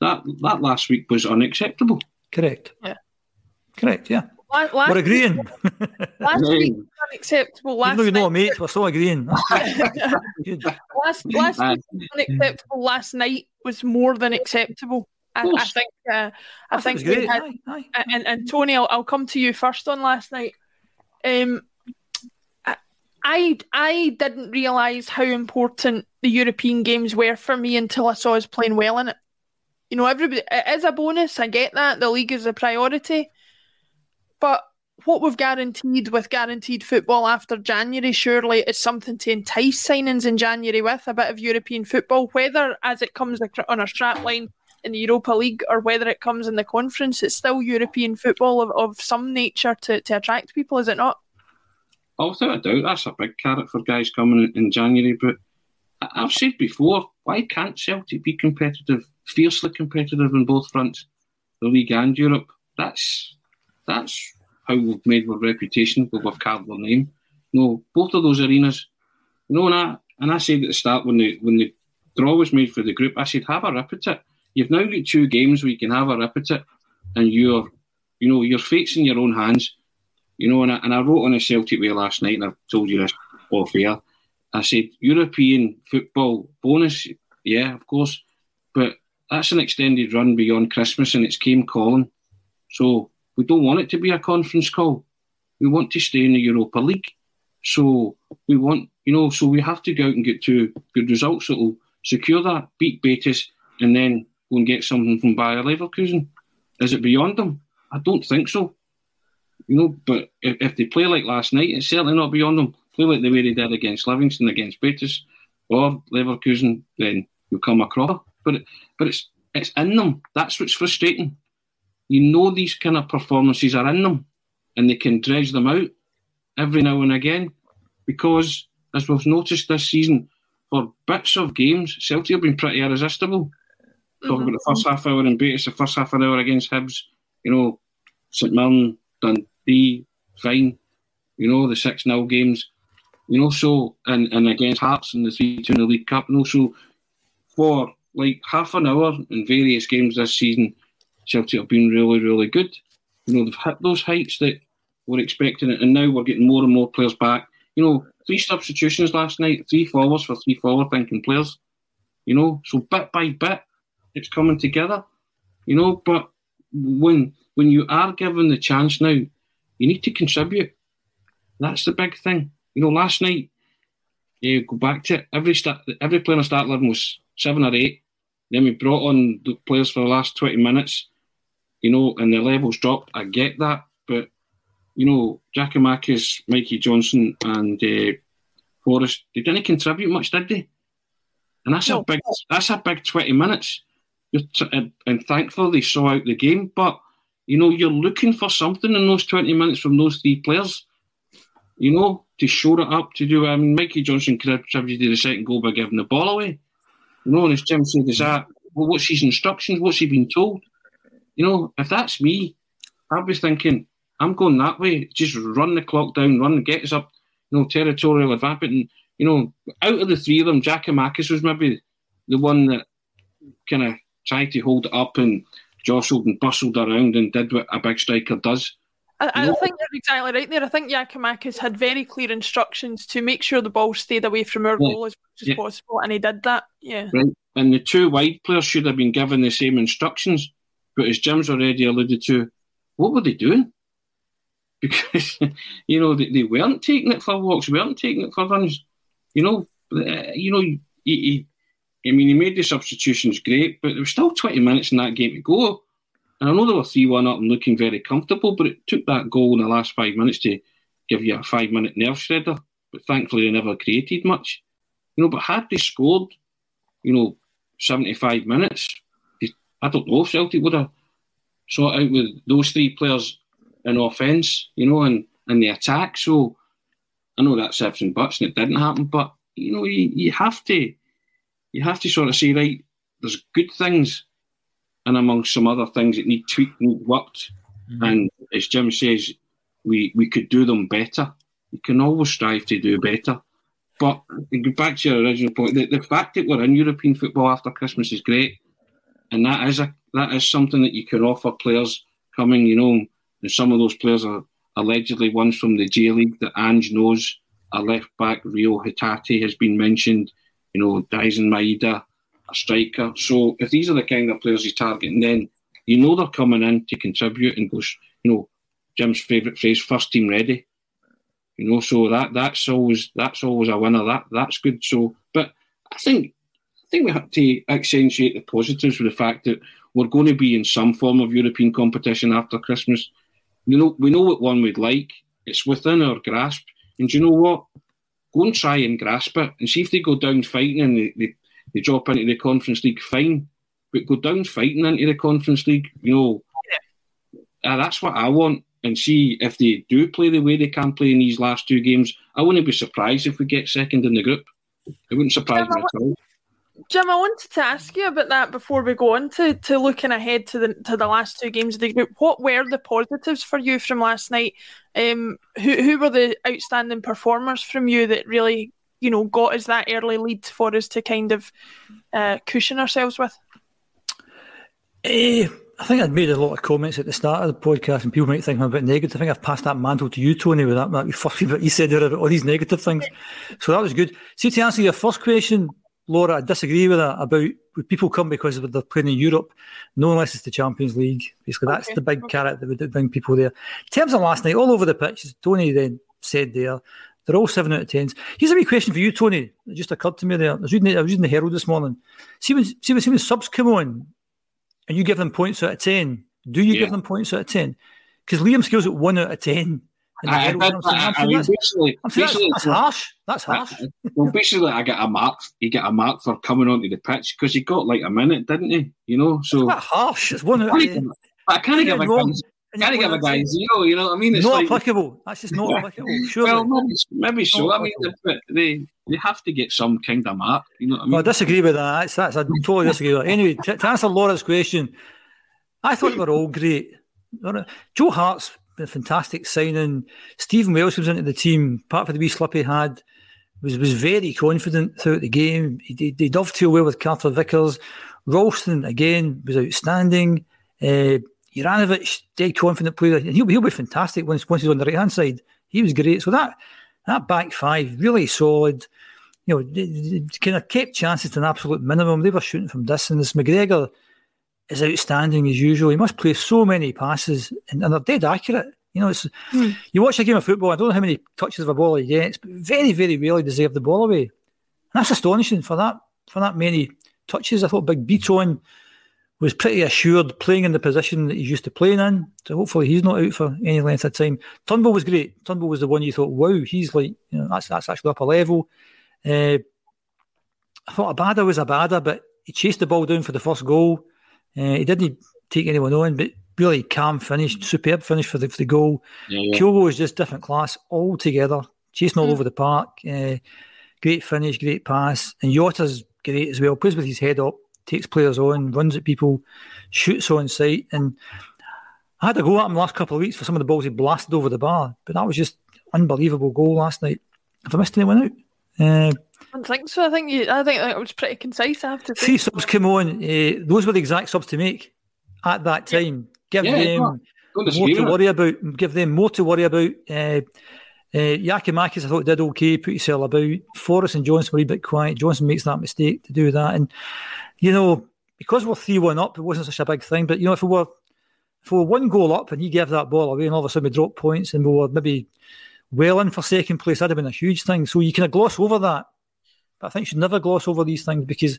that that last week was unacceptable. Correct. Yeah. Correct. Yeah. La- last We're agreeing. Last Yeah. week was unacceptable. Last Even though you're not night, mates, we're still agreeing. Last last week was unacceptable. Last night was more than acceptable. I, I course. think. Uh, I, I think think it was we great. had, Aye, aye. and, and Tony, I'll, I'll come to you first on last night. Um, I- I I didn't realise how important the European games were for me until I saw us playing well in it. You know, everybody it is a bonus. I get that the league is a priority, but what we've guaranteed with guaranteed football after January surely is something to entice signings in January with a bit of European football, whether as it comes on our strap line in the Europa League or whether it comes in the conference, it's still European football of, of some nature to, to attract people, is it not? Oh, without a doubt, that's a big carrot for guys coming in, January. But I've said before, why can't Celtic be competitive, fiercely competitive in both fronts, the league and Europe? That's that's how we've made our reputation, we've carved our name. No, both of those arenas. You know, and I and I said at the start when the when the draw was made for the group, I said have a rip at it. You've now got two games where you can have a rip at it, and you're, you know, your fate's in your own hands. You know, and I, and I wrote on a Celtic way last night, and I've told you this off air. I said European football bonus, yeah, of course, but that's an extended run beyond Christmas, and it's came calling. So we don't want it to be a conference call. We want to stay in the Europa League. So we want, you know, so we have to go out and get two good results that will secure that, beat Betis, and then go and get something from Bayer Leverkusen. Is it beyond them? I don't think so. You know, but if, if they play like last night, it's certainly not beyond them. Play like the way they did against Livingston, against Betis, or Leverkusen, then you'll come across. But but it's it's in them. That's what's frustrating. You know these kind of performances are in them, and they can dredge them out every now and again. Because as we've noticed this season, for bits of games, Celtic have been pretty irresistible. Talk about the first half hour in Betis, the first half an hour against Hibs, you know, St Mirren, Dundee, fine. You know, the 6 0 games, you know, so, and, and against Hearts in the 3 2 in the League Cup, and also for like half an hour in various games this season, Celtic have been really, really good. You know, they've hit those heights that we're expecting, it, and now we're getting more and more players back. You know, three substitutions last night, three forwards for three forward thinking players. You know, so bit by bit, it's coming together. You know, but when when you are given the chance now, you need to contribute. That's the big thing. You know, last night, you go back to it. Every start, every player in the start eleven was seven or eight. Then we brought on the players for the last twenty minutes. You know, and the levels dropped. I get that, but you know, Giakoumakis, Mikey Johnston, and uh, Forrest, they didn't contribute much, did they? And that's a big, that's a big twenty minutes. T- and, thankfully they saw out the game, but you know, you're looking for something in those twenty minutes from those three players. You know, to show it up, to do. I mean, Mikey Johnston could have contributed the second goal by giving the ball away. You know, and as Jim said, is that well, what's his instructions? What's he been told? You know, if that's me, I'd be thinking, I'm going that way. Just run the clock down, run, get us up, you know, territorial advantage. And, you know, out of the three of them, Giakoumakis was maybe the one that kind of tried to hold it up and jostled and bustled around and did what a big striker does. I, I think you're exactly right there. I think Giakoumakis had very clear instructions to make sure the ball stayed away from our Yeah. goal as much as Yeah. possible, and he did that. Yeah. Right. And the two wide players should have been given the same instructions. But as Jim's already alluded to, what were they doing? Because, you know, they, they weren't taking it for walks, weren't taking it for runs. You know, uh, you know, he, he, I mean, he made the substitutions great, but there was still 20 minutes in that game to go. And I know they were 3 1 up and looking very comfortable, but it took that goal in the last five minutes to give you a five minute nerve shredder. But thankfully, they never created much. You know, but had they scored, you know, 75 minutes, I don't know if Celtic would have sought out with those three players in offence, you know, and, and the attack. So I know that's ifs and buts and it didn't happen, but you know, you, you have to you have to sort of say, right, there's good things and amongst some other things that need tweaked, need worked. Mm-hmm. And as Jim says, we, we could do them better. You can always strive to do better. But back to your original point, the, the fact that we're in European football after Christmas is great. And that is a that is something that you can offer players coming, you know, and some of those players are allegedly ones from the J League that Ange knows. A left back, Reo Hatate, has been mentioned, you know, Daizen Maeda, a striker. So if these are the kind of players he's targeting, then you know they're coming in to contribute and goes, you know, Jim's favourite phrase, first team ready. You know, so that that's always that's always a winner. That that's good. So, but I think think we have to accentuate the positives with the fact that we're going to be in some form of European competition after Christmas. You know, we know what one we'd like. It's within our grasp. And do you know what? Go and try and grasp it and see if they go down fighting and they, they they drop into the Conference League, fine. But go down fighting into the Conference League, you know, yeah. uh, that's what I want. And see if they do play the way they can play in these last two games. I wouldn't be surprised if we get second in the group. It wouldn't surprise me at all. Jim, I wanted to ask you about that before we go on to, to looking ahead to the to the last two games of the group. What were the positives for you from last night? Um, who who were the outstanding performers from you that really you know, got us that early lead for us to kind of uh, cushion ourselves with? Uh, I think I'd made a lot of comments at the start of the podcast, and people might think I'm a bit negative. I think I've passed that mantle to you, Tony, with that, that first you said there about all these negative things. So that was good. See, to answer your first question, Laura, I disagree with that about would people come because they're playing in Europe, no unless it's the Champions League. Basically, that's okay. the big okay. carrot that would bring people there. In terms of last night, all over the pitch, as Tony then said there, they're all seven out of tens. Here's a wee question for you, Tony. It just occurred to me there. I was reading, I was reading the Herald this morning. See when, see when, see when subs come on and you give them points out of ten, do you yeah. give them points out of ten? Because Liam Scales at one out of ten. I, I, I, I mean, basically, basically that's, that's harsh. That's harsh. well, basically, I get a mark. You get a mark for coming onto the pitch because he got like a minute, didn't he? You know, so it's harsh. It's one of. I can't give a Gotta get a guy zero, you know what I mean? It's not like, applicable. That's just not applicable. Sure. Well, maybe, maybe so. I mean, they they have to get some kind of mark. You know what I mean? Well, I disagree with that. That's, that's I totally disagree with that. Anyway, to, to answer Laura's question, I thought they were all great. Joe Hart's been a fantastic signing. Stephen Welsh comes into the team, part of the wee slip he had, was was very confident throughout the game. He, he dovetailed well with Carter Vickers. Ralston, again, was outstanding. Uh, Juranovic, dead confident player, and he'll, he'll be fantastic once, once he's on the right hand side. He was great. So that that back five, really solid. You know, they, they kind of kept chances to an absolute minimum. They were shooting from distance. McGregor is outstanding as usual. He must play so many passes, and, and they're dead accurate. You know, it's mm. you watch a game of football. I don't know how many touches of a ball he gets, but very, very rarely does he have the ball away. And that's astonishing for that for that many touches. I thought Big Bitton was pretty assured playing in the position that he's used to playing in. So hopefully he's not out for any length of time. Turnbull was great. Turnbull was the one you thought, wow, he's like, you know, that's that's actually up a level. Uh, I thought Abada was Abada, but he chased the ball down for the first goal. Uh, he didn't take anyone on, but really calm finish, superb finish for the, for the goal. Yeah, yeah. Kyogo is just different class altogether, chasing all mm. over the park. Uh, great finish, great pass. And Jota's great as well, plays with his head up takes players on, runs at people, shoots on sight. And I had to go at him the last couple of weeks for some of the balls he blasted over the bar, but that was just unbelievable goal last night. Have I missed anyone out? Uh, I don't think so. I think you, I think it was pretty concise. I have to. Three subs came on. Uh, those were the exact subs to make at that time. Give yeah, them more to worry about. Give them more to worry about. Uh, uh, Giakoumakis, I thought did okay, put yourself about. Forrest and Johnston were a bit quiet. Johnston makes that mistake to do that, and you know, because we're 3 1 up, it wasn't such a big thing. But, you know, if we were if we were one goal up and you gave that ball away and all of a sudden we drop points and we were maybe well in for second place, that'd have been a huge thing. So you kind of gloss over that. But I think you should never gloss over these things because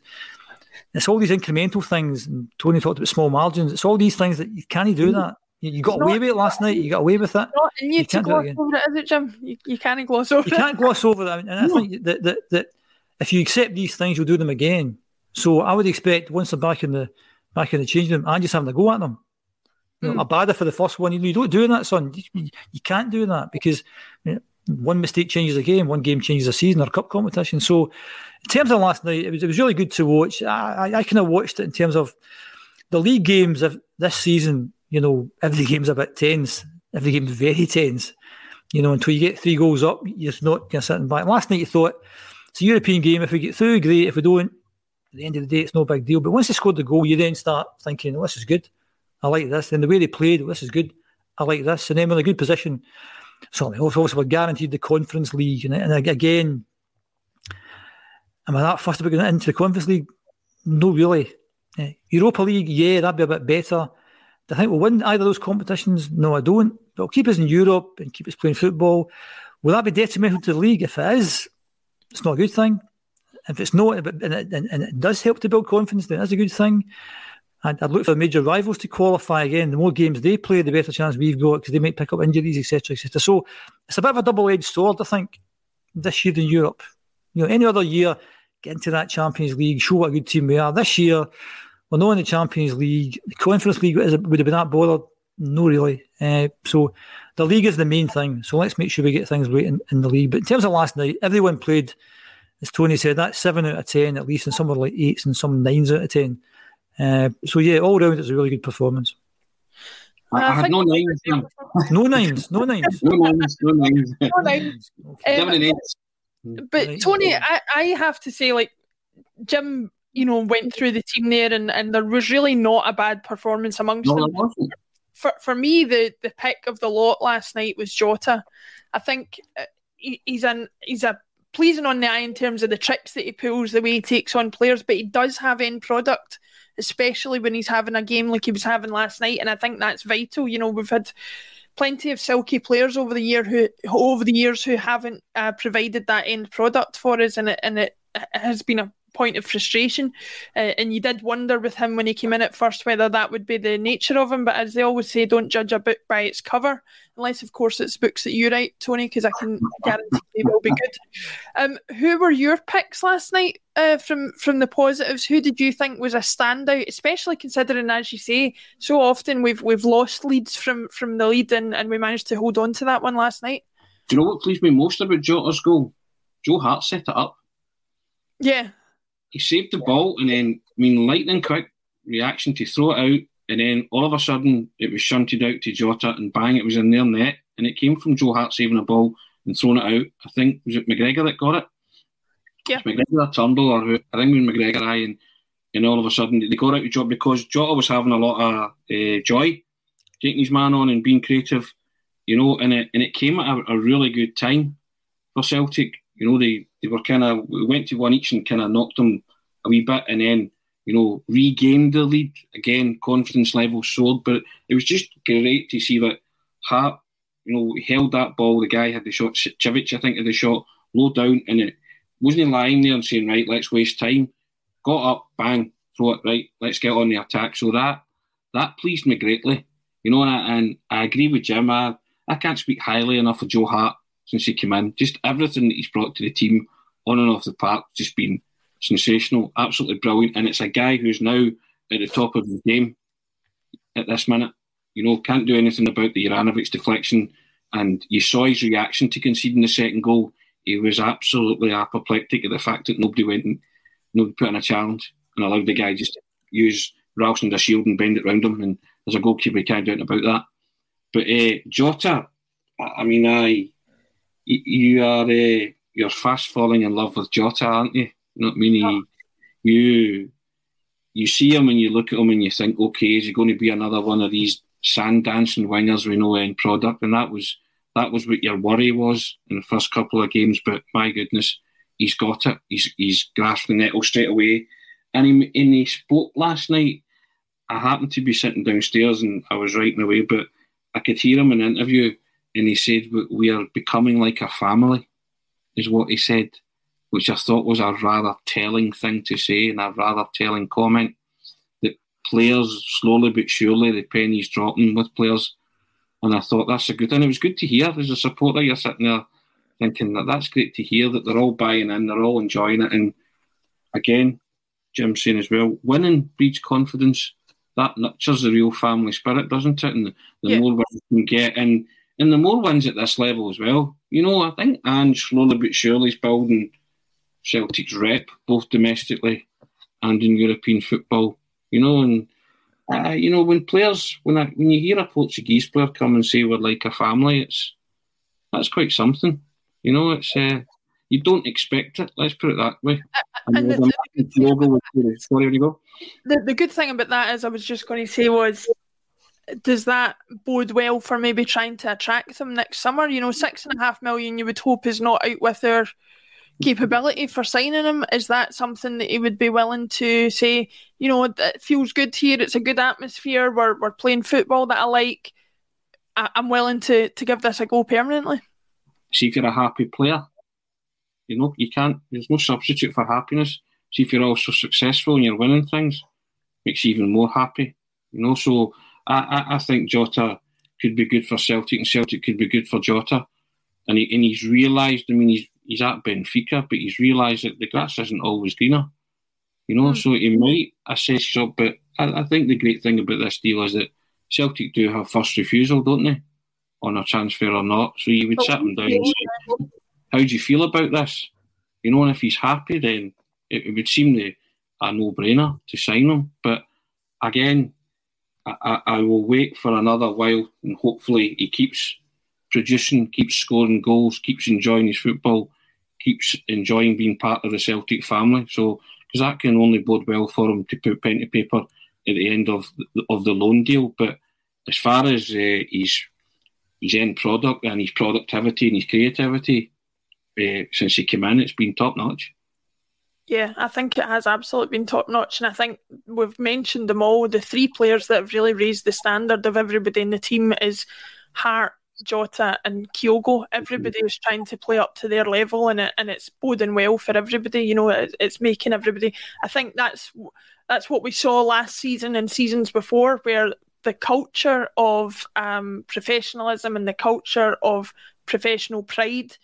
It's all these incremental things. And Tony talked about small margins. It's all these things that you can't do that. You, you got It's away with it last night. You got away with it. Not in you, You to can't do it gloss again. over it, is it, Jim? You, you can't gloss over You it. can't gloss over that. And I think that, that that if you accept these things, you'll do them again. So I would expect once they're back in the back in the changing room, and just having to go at them. You know, Mm. a badder for the first one. You, you don't do that, son. You, you can't do that because you know, one mistake changes a game, one game changes a season or cup competition. So, in terms of last night, it was it was really good to watch. I, I, I kind of watched it in terms of the league games of this season. You know, every game's a bit tense. Every game's very tense. You know, until you get three goals up, you're not kind of sitting back. Last night you thought it's a European game. If we get through, great. If we don't, at the end of the day, it's no big deal. But once they scored the goal, you then start thinking, oh, this is good. I like this. And the way they played, oh, this is good. I like this. And then we're in a good position. So obviously we're guaranteed the Conference League. And, and again, am I that fussed about getting into the Conference League? No, really. Eh, Europa League, yeah, that'd be a bit better. Do I think we'll win either of those competitions? No, I don't. But keep us in Europe and keep us playing football. Will that be detrimental to the league? If it is, it's not a good thing. If it's not, and it, and it does help to build confidence, then that's a good thing. I'd, I'd look for major rivals to qualify again. The more games they play, the better chance we've got because they might pick up injuries, etc., etc. So it's a bit of a double-edged sword, I think, this year in Europe. You know, any other year, get into that Champions League, show what a good team we are. This year, we're not in the Champions League. The Conference League would have been that bothered. No, really. Uh, so the league is the main thing. So let's make sure we get things right in, in the league. But in terms of last night, everyone played, as Tony said, that's seven out of ten at least, and some were like eights and some nines out of ten. Uh, so yeah, all round it's a really good performance. I, I had no nines. No nines, no nines. No nines. No nines. No nines. Seven Um, and. But Tony, I, I have to say, like Jim, you know, went through the team there, and, and there was really not a bad performance amongst No, them. For for me, the the pick of the lot last night was Jota. I think uh, he, he's an he's a pleasing on the eye in terms of the tricks that he pulls, the way he takes on players, but he does have end product, especially when he's having a game like he was having last night, and I think that's vital. You know, we've had plenty of silky players over the year who over the years who haven't uh, provided that end product for us, and it and it has been a point of frustration. Uh, and you did wonder with him when he came in at first whether that would be the nature of him. But as they always say, don't judge a book by its cover, unless of course it's books that you write, Tony, because I can guarantee they will be good. Um, who were your picks last night uh, from from the positives? Who did you think was a standout, especially considering, as you say, so often we've we've lost leads from from the lead and, and we managed to hold on to that one last night. Do you know what pleased me most about Jota's goal? Joe Hart set it up. Yeah, He saved the ball and then, I mean, lightning quick reaction to throw it out. And then all of a sudden, it was shunted out to Jota and bang, it was in their net. And it came from Joe Hart saving a ball and throwing it out. I think, was it McGregor that got it? Yeah. It McGregor or Turnbull or who, I think it was McGregor, aye. And, and all of a sudden, they got out the job because Jota was having a lot of uh, joy taking his man on and being creative, you know, and it, and it came at a, a really good time for Celtic. You know, they, they were kind of, we went to one each and kind of knocked them a wee bit and then, you know, regained the lead. Again, confidence level soared, but it was just great to see that Hart, you know, held that ball. The guy had the shot, Civic, I think, had the shot low down, and it wasn't lying there and saying, right, let's waste time. Got up, bang, throw it, right, let's get on the attack. So that that pleased me greatly. You know, and I, and I agree with Jim. I, I can't speak highly enough of Joe Hart since he came in. Just everything that he's brought to the team, on and off the park, just been sensational, absolutely brilliant. And it's a guy who's now at the top of the game at this minute. You know, can't do anything about the Ivanovic deflection. And you saw his reaction to conceding the second goal. He was absolutely apoplectic at the fact that nobody went and nobody put in a challenge and allowed the guy just to use Ralston a shield and bend it round him. And as a goalkeeper, you can't do anything about that. But uh, Jota, I mean, I you are uh, you're fast falling in love with Jota, aren't you? You know what I mean? He, you you see him and you look at him and you think, okay, is he going to be another one of these sand dancing wingers with no end product? And that was that was what your worry was in the first couple of games. But my goodness, he's got it. He's he's grasped the nettle straight away. And he, and he spoke last night. I happened to be sitting downstairs and I was writing away, but I could hear him in an interview and he said, "We- are becoming like a family, is what he said. which I thought was a rather telling thing to say and a rather telling comment. That players, slowly but surely, the pennies dropping with players. And I thought that's a good thing. It was good to hear as a supporter. You're sitting there thinking that that's great to hear that they're all buying in, they're all enjoying it. And again, Jim saying as well, winning breeds confidence. That nurtures the real family spirit, doesn't it? And the, Yeah. more we can get, and and the more wins at this level as well. You know, I think Ange slowly but surely is building Celtic's rep, both domestically and in European football. You know, and uh, you know when players, when I, when you hear a Portuguese player come and say we're like a family, it's that's quite something. You know, it's uh, you don't expect it. Let's put it that way. and And the- the, logo with- sorry, there you go. The the good thing about that is I was just going to say was does that bode well for maybe trying to attract them next summer? You know, six and a half million you would hope is not out with their capability for signing him. Is that something that he would be willing to say, you know, it feels good here, it's a good atmosphere, we're we're playing football that I like. I, I'm willing to to give this a go permanently. See if you're a happy player. You know, you can't. There's no substitute for happiness. See if you're also successful and you're winning things, makes you even more happy. You know, so I, I, I think Jota could be good for Celtic, and Celtic could be good for Jota. And he and he's realised. I mean, he's he's at Benfica, but he's realised that the grass isn't always greener. You know, so he might assess his up. But I, I think the great thing about this deal is that Celtic do have first refusal, don't they, on a transfer or not? So you would sit him down and say, "How do you feel about this?" You know, and if he's happy, then it, it would seem the, a no-brainer to sign him. But again, I, I, will wait for another while, and hopefully he keeps producing, keeps scoring goals, keeps enjoying his football, keeps enjoying being part of the Celtic family. So, because that can only bode well for him to put pen to paper at the end of the, of the loan deal. But as far as uh, his his end product and his productivity and his creativity, uh, since he came in, it's been top notch. Yeah, I think it has absolutely been top notch, and I think we've mentioned them all. The three players that have really raised the standard of everybody in the team is Hart, Jota, and Kyogo. Everybody is trying to play up to their level, and it, and it's boding well for everybody. You know, it, it's making everybody. I think that's that's what we saw last season and seasons before, where the culture of um, professionalism and the culture of professional pride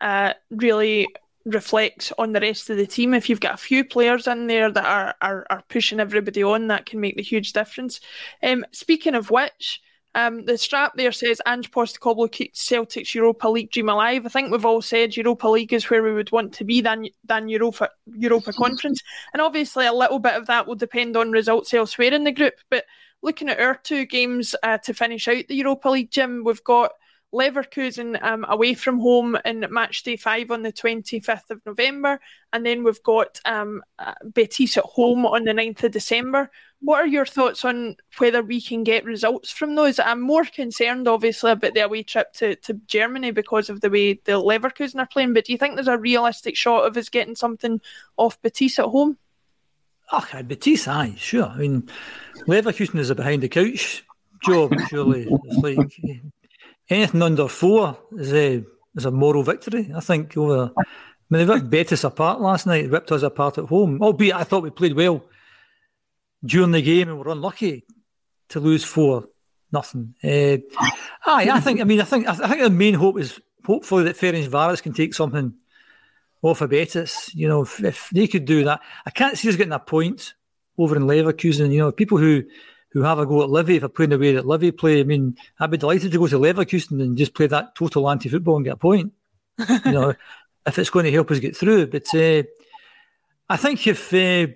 uh, really reflects on the rest of the team. If you've got a few players in there that are are, are pushing everybody on, that can make the huge difference. Um, speaking of which, um, the strap there says Ange Postecoglou keeps Celtic's Europa League dream alive. I think we've all said Europa League is where we would want to be than than Europa Europa Conference, and obviously a little bit of that will depend on results elsewhere in the group. But looking at our two games uh, to finish out the Europa League, Jim, we've got Leverkusen um, away from home in match day five on the 25th of November. And then we've got um, uh, Betis at home on the 9th of December. What are your thoughts on whether we can get results from those? I'm more concerned, obviously, about the away trip to, to Germany because of the way the Leverkusen are playing. But do you think there's a realistic shot of us getting something off Betis at home? Oh, Betis, aye, sure. I mean, Leverkusen is a behind the couch job, surely. It's like anything under four is a is a moral victory. I think over. I mean, they ripped Betis apart last night. Ripped us apart at home. Albeit, I thought we played well during the game and were unlucky to lose four nothing. Uh, aye, I think. I mean, I think. I think the main hope is hopefully that Ferencváros can take something off of Betis. You know, if, if they could do that, I can't see us getting a point over in Leverkusen. You know, people who who have a go at Livy if they're playing the way that Livy play. I mean, I'd be delighted to go to Leverkusen and just play that total anti-football and get a point. you know, if it's going to help us get through. But uh, I think if uh,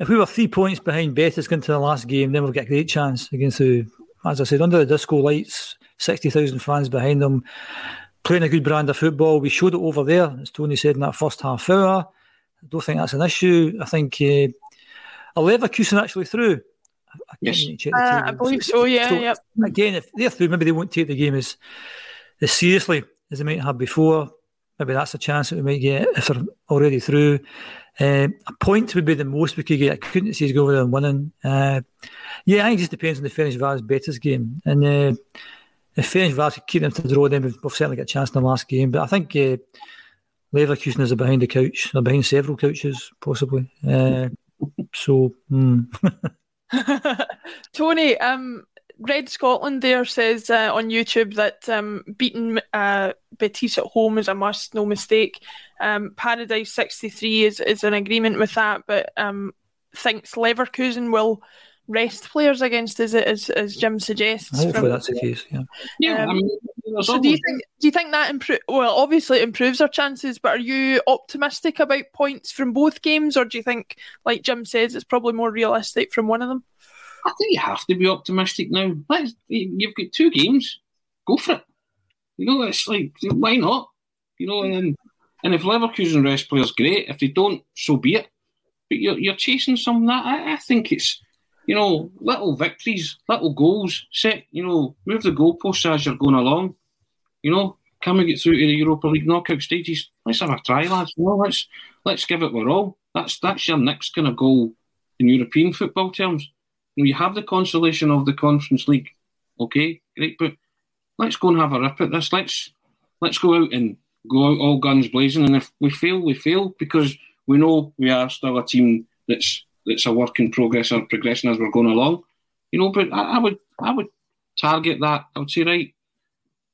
if we were three points behind Betis going to the last game, then we'll get a great chance against the, as I said, under the disco lights, sixty thousand fans behind them, playing a good brand of football. We showed it over there, as Tony said in that first half hour. I don't think that's an issue. I think uh, a Leverkusen actually through. I, Yes. can't the Uh, I believe so, yeah, yep. Again, if they're through, maybe they won't take the game as, as seriously as they might have before. Maybe that's a chance that we might get if they're already through. Uh, a point would be the most we could get. I couldn't see us going over there and winning. Uh, yeah, I think it just depends on the Ferencváros Betis game. And uh, if Ferencváros could keep them to the draw, then we've, we've certainly got a chance in the last game. But I think uh, Leverkusen is behind the couch. They're behind several couches, possibly. Uh, so, mm. Tony, um, Red Scotland there says uh, on YouTube that um, beating uh, Betis at home is a must, no mistake. Um, Paradise 63 is, is in agreement with that, but um, thinks Leverkusen will rest players against us, as, as Jim suggests. Hopefully from- that's the case. Yeah. Yeah, Um, I mean, So do you think do you think that improve? Well, obviously it improves our chances, but are you optimistic about points from both games, or do you think, like Jim says, it's probably more realistic from one of them? I think you have to be optimistic now. Let's, you've got two games. Go for it. You know, it's like, why not? You know, and and if Leverkusen rest players, great. If they don't, so be it. But you're, you're chasing some that. I, I think it's, you know, little victories, little goals, set, you know, move the goalposts as you're going along. You know, can we get through to the Europa League knockout stages? Let's have a try, lads. You know, let's let's give it our all. That's that's your next kind of goal in European football terms. You, know, you have the consolation of the Conference League. Okay, great, but let's go and have a rip at this. Let's let's go out and go out all guns blazing. And if we fail, we fail because we know we are still a team that's that's a work in progress or progression as we're going along. You know, but I, I would I would target that. I would say right.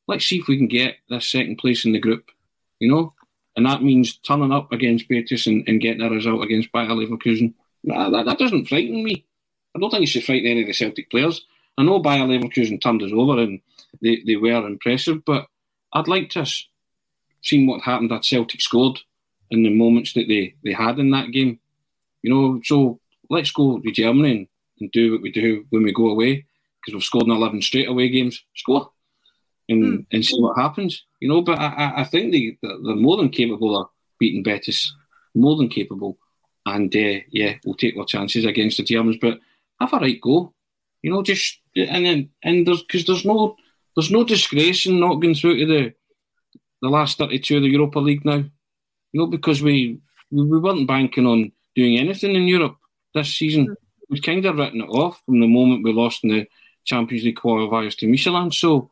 Let's see if we can get this second place in the group. You know, and that means turning up against Betis and, and getting a result against Bayer Leverkusen. That, that, that doesn't frighten me. I don't think it should frighten any of the Celtic players. I know Bayer Leverkusen turned us over and they, they were impressive, but I'd like to have seen what happened that Celtic scored in the moments that they, they had in that game. You know, so let's go to Germany and, and do what we do when we go away because we've scored in 11 straight away games. Score and, and see what happens. You know, but I, I- think they, they're more than capable of beating Betis, more than capable. And uh, yeah, we'll take our chances against the Germans, but have a right go. You know, just and then and there's because there's no there's no disgrace in not going through to the the last thirty two of the Europa League now. You know, because we, we weren't banking on doing anything in Europe this season. We've kind of written it off from the moment we lost in the Champions League qualifiers to Midtjylland. So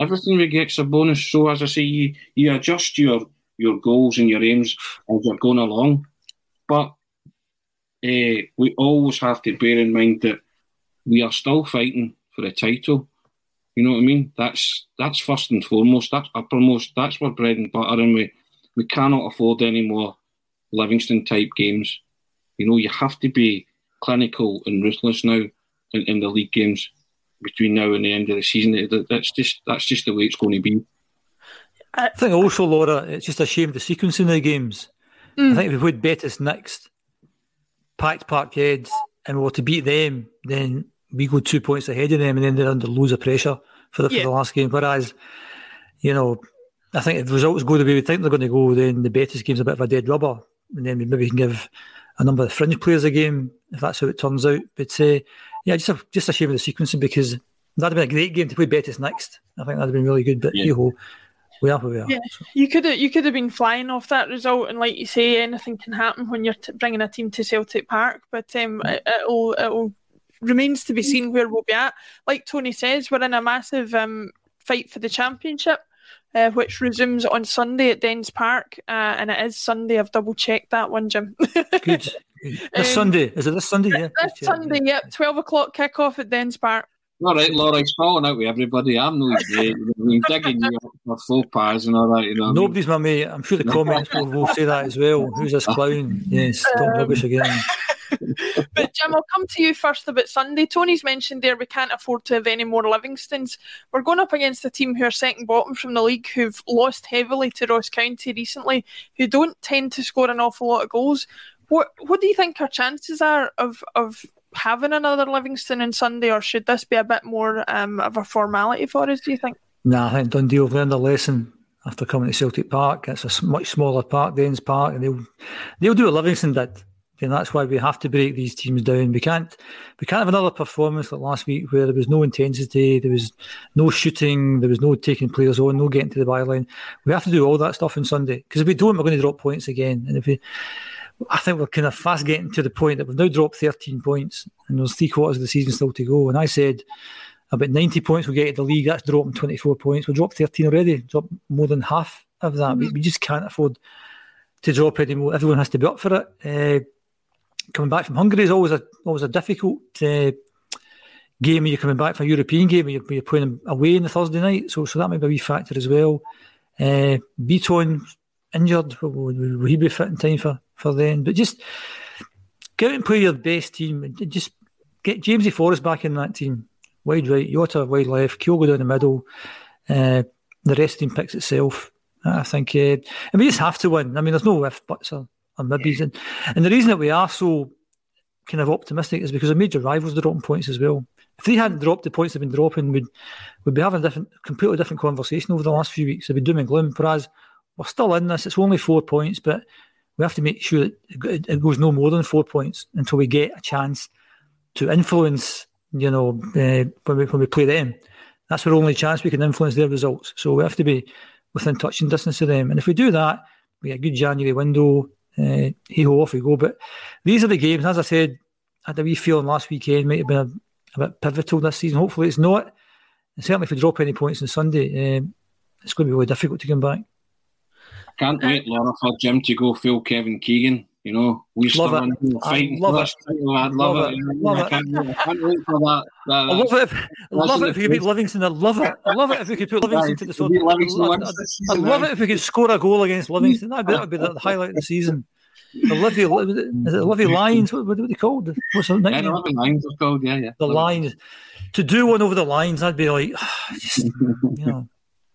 everything we get's a bonus. So as I say, you, you adjust your your goals and your aims as you're going along. But eh, we always have to bear in mind that we are still fighting for a title. You know what I mean? That's that's first and foremost. That's uppermost. That's our bread and butter, and we we cannot afford any more Livingston type games. You know, you have to be clinical and ruthless now in, in the league games between now and the end of the season. That's just that's just the way it's going to be. I think also, Laura, it's just a shame the sequencing of the games. I mm. think if we played Betis next, packed Parkheads, and we were to beat them, then we go two points ahead of them, and then they're under loads of pressure for the, for the last game. Whereas, you know, I think if the results go the way we think they're going to go, then the Betis game's a bit of a dead rubber, and then we maybe can give a number of fringe players a game if that's how it turns out. But uh, yeah, just a, just a shame of the sequencing because that'd have been a great game to play Betis next. I think that'd have been really good. But Yeah. hey-ho, we are where we are. Yeah, you could have you could have been flying off that result, and like you say, anything can happen when you're t- bringing a team to Celtic Park. But um, it, it'll it'll remains to be seen where we'll be at. Like Tony says, we're in a massive um, fight for the championship. Uh, which resumes on Sunday at Dens Park, uh, and it is Sunday. I've double checked that one, Jim. Good. Good. This Um, Sunday is it? This Sunday? Yeah. This Just. Sunday, yep, twelve o'clock kickoff at Dens Park. All right, Laura, it's falling out with everybody. I'm no great. We're digging you up for faux pas and all that. You know, what I mean? Nobody's my mate. I'm sure the comments will, will say that as well. Who's this clown? Yes, don't rubbish again. But Jim, I'll come to you first about Sunday. Tony's mentioned there we can't afford to have any more Livingstons. We're going up against a team who are second bottom from the league, who've lost heavily to Ross County recently, who don't tend to score an awful lot of goals. What What do you think our chances are of of having another Livingston on Sunday, or should this be a bit more um, of a formality for us? Do you think? Nah, I think Dundee have learned a lesson after coming to Celtic Park. It's a much smaller park, Dens Park, and they'll they'll do what Livingston did. And that's why we have to break these teams down. We can't we can't have another performance like last week where there was no intensity, there was no shooting, there was no taking players on, no getting to the byline. We have to do all that stuff on Sunday because if we don't, we're going to drop points again. And if we, I think we're kind of fast getting to the point that we've now dropped 13 points and there's three quarters of the season still to go. And I said about 90 points we'll get to the league. That's dropping 24 points. We'll drop 13 already, dropped more than half of that. We, we just can't afford to drop anymore. Everyone has to be up for it. Uh, coming back from Hungary is always a always a difficult uh, game. You're coming back from a European game, you're, you're playing away on the Thursday night, so so that might be a wee factor as well. Uh, Bitton injured, will, will, he be fit in time for for then? But just get out and play your best team. Just get Jamesy Forrest back in that team. Wide right, Jota wide left, Kyogo down the middle. Uh, the rest of the team picks itself. I think, uh, and we just have to win. I mean, there's no if buts or, maybes, and, and the reason that we are so kind of optimistic is because our major rivals are dropping points as well. If they hadn't dropped the points they've been dropping, we'd we'd be having a different, completely different conversation over the last few weeks. It'd be doom and gloom. Whereas we're still in this. It's only four points, but we have to make sure that it goes no more than four points until we get a chance to influence. You know, uh, when we when we play them, that's our only chance we can influence their results. So we have to be within touching distance of them. And if we do that, we get a good January window. Uh, hey ho, off we go. But these are the games, as I said, I had a wee feeling last weekend might have been a, a bit pivotal this season. Hopefully it's not. And certainly if we drop any points on Sunday, um, it's going to be really difficult to come back. Can't wait, Laura, for Jim to go full Kevin Keegan. You know, we love it. fighting love it. I'd love, Love it. it. Love I it. can't, I can't wait for that. that I love it. If, I love it if we could beat Livingston. I love it. I love it if we could put Livingston to the sword. I'd, once I'd- this I'd season, love it if we could score a goal against Livingston. That'd be, that'd be the highlight of the season. The Livi, is it Livi Lions? What, what are they called? What's the Yeah, nickname? the Living Lions are called. Yeah, yeah. the Lions. To do one over the lines, I'd be like, just, you know.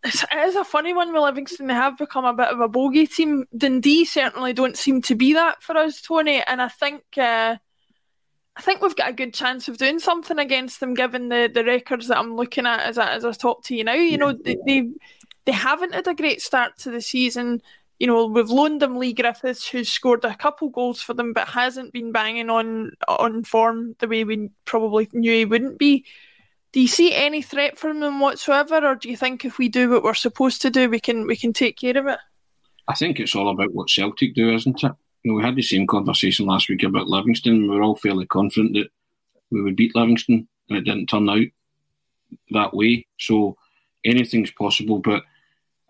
It's, it is a funny one with Livingston. They have become a bit of a bogey team. Dundee certainly don't seem to be that for us, Tony. And I think uh, I think we've got a good chance of doing something against them, given the, the records that I'm looking at as as a top team now. You know, they, they they haven't had a great start to the season. You know, we've loaned them Leigh Griffiths, who's scored a couple goals for them, but hasn't been banging on on form the way we probably knew he wouldn't be. Do you see any threat from them whatsoever, or do you think if we do what we're supposed to do, we can we can take care of it? I think it's all about what Celtic do, isn't it? You know, we had the same conversation last week about Livingston. And We were all fairly confident that we would beat Livingston, and it didn't turn out that way. So anything's possible, but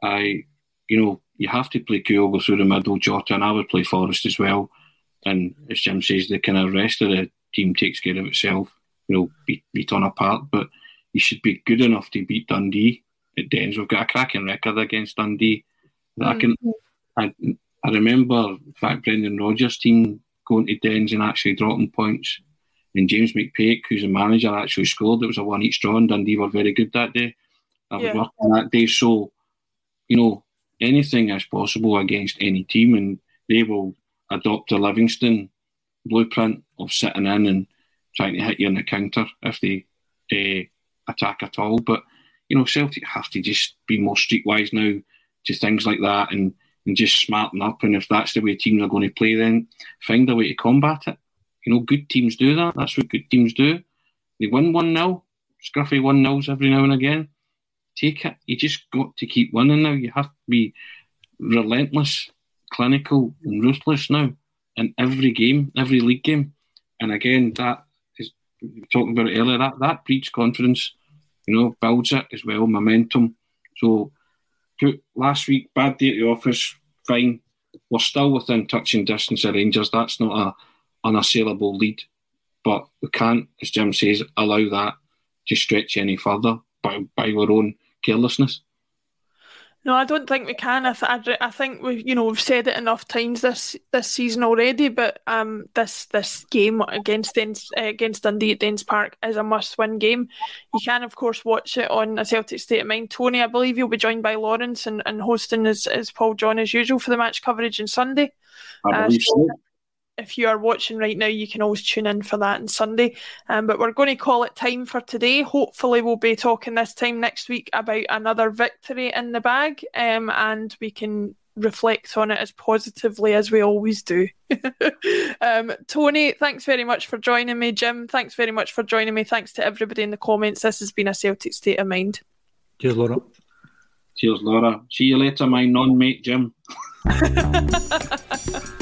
I, you know, you have to play Kyogo through the middle, Jota, and I would play Forrest as well. And as Jim says, the kind of rest of the team takes care of itself. You know, beat, beat on apart, but you should be good enough to beat Dundee at Dens. We've got a cracking record against Dundee. I can, I, I remember, in fact, Brendan Rodgers' team going to Dens and actually dropping points. And James McPake, who's a manager, actually scored. It was a one each draw, and Dundee were very good that day. I was Yeah. working that day, so you know anything is possible against any team, and they will adopt a Livingston blueprint of sitting in and trying to hit you in the counter if they uh, attack at all. But you know, Celtic have to just be more streetwise now to things like that, and and just smarten up. And if that's the way teams are going to play, then find a way to combat it. You know, good teams do that. That's what good teams do. They win 1 0, scruffy 1 0s every now and again. Take it. You just got to keep winning now. You have to be relentless, clinical, and ruthless now in every game, every league game. And again, that talking about it earlier. That that breeds confidence. You know, builds it as well, momentum. So, put last week bad day at the office, fine. We're still within touching distance of Rangers. That's not a unassailable lead, but we can't, as Jim says, allow that to stretch any further by by our own carelessness. No, I don't think we can. I, th- I, think we, you know, we've said it enough times this this season already. But um, this this game against Dens, uh, against Dundee at Dens Park is a must-win game. You can, of course, watch it on a Celtic State of Mind. Tony, I believe you'll be joined by Lawrence and, and hosting as, as Paul John as usual for the match coverage on Sunday. I Uh, believe so so. If you are watching right now, you can always tune in for that on Sunday. Um, but we're going to call it time for today. Hopefully, we'll be talking this time next week about another victory in the bag, um, and we can reflect on it as positively as we always do. um, Tony, thanks very much for joining me. Jim, thanks very much for joining me. Thanks to everybody in the comments. This has been a Celtic State of Mind. Cheers, Laura. Cheers, Laura. See you later, my non-mate Jim.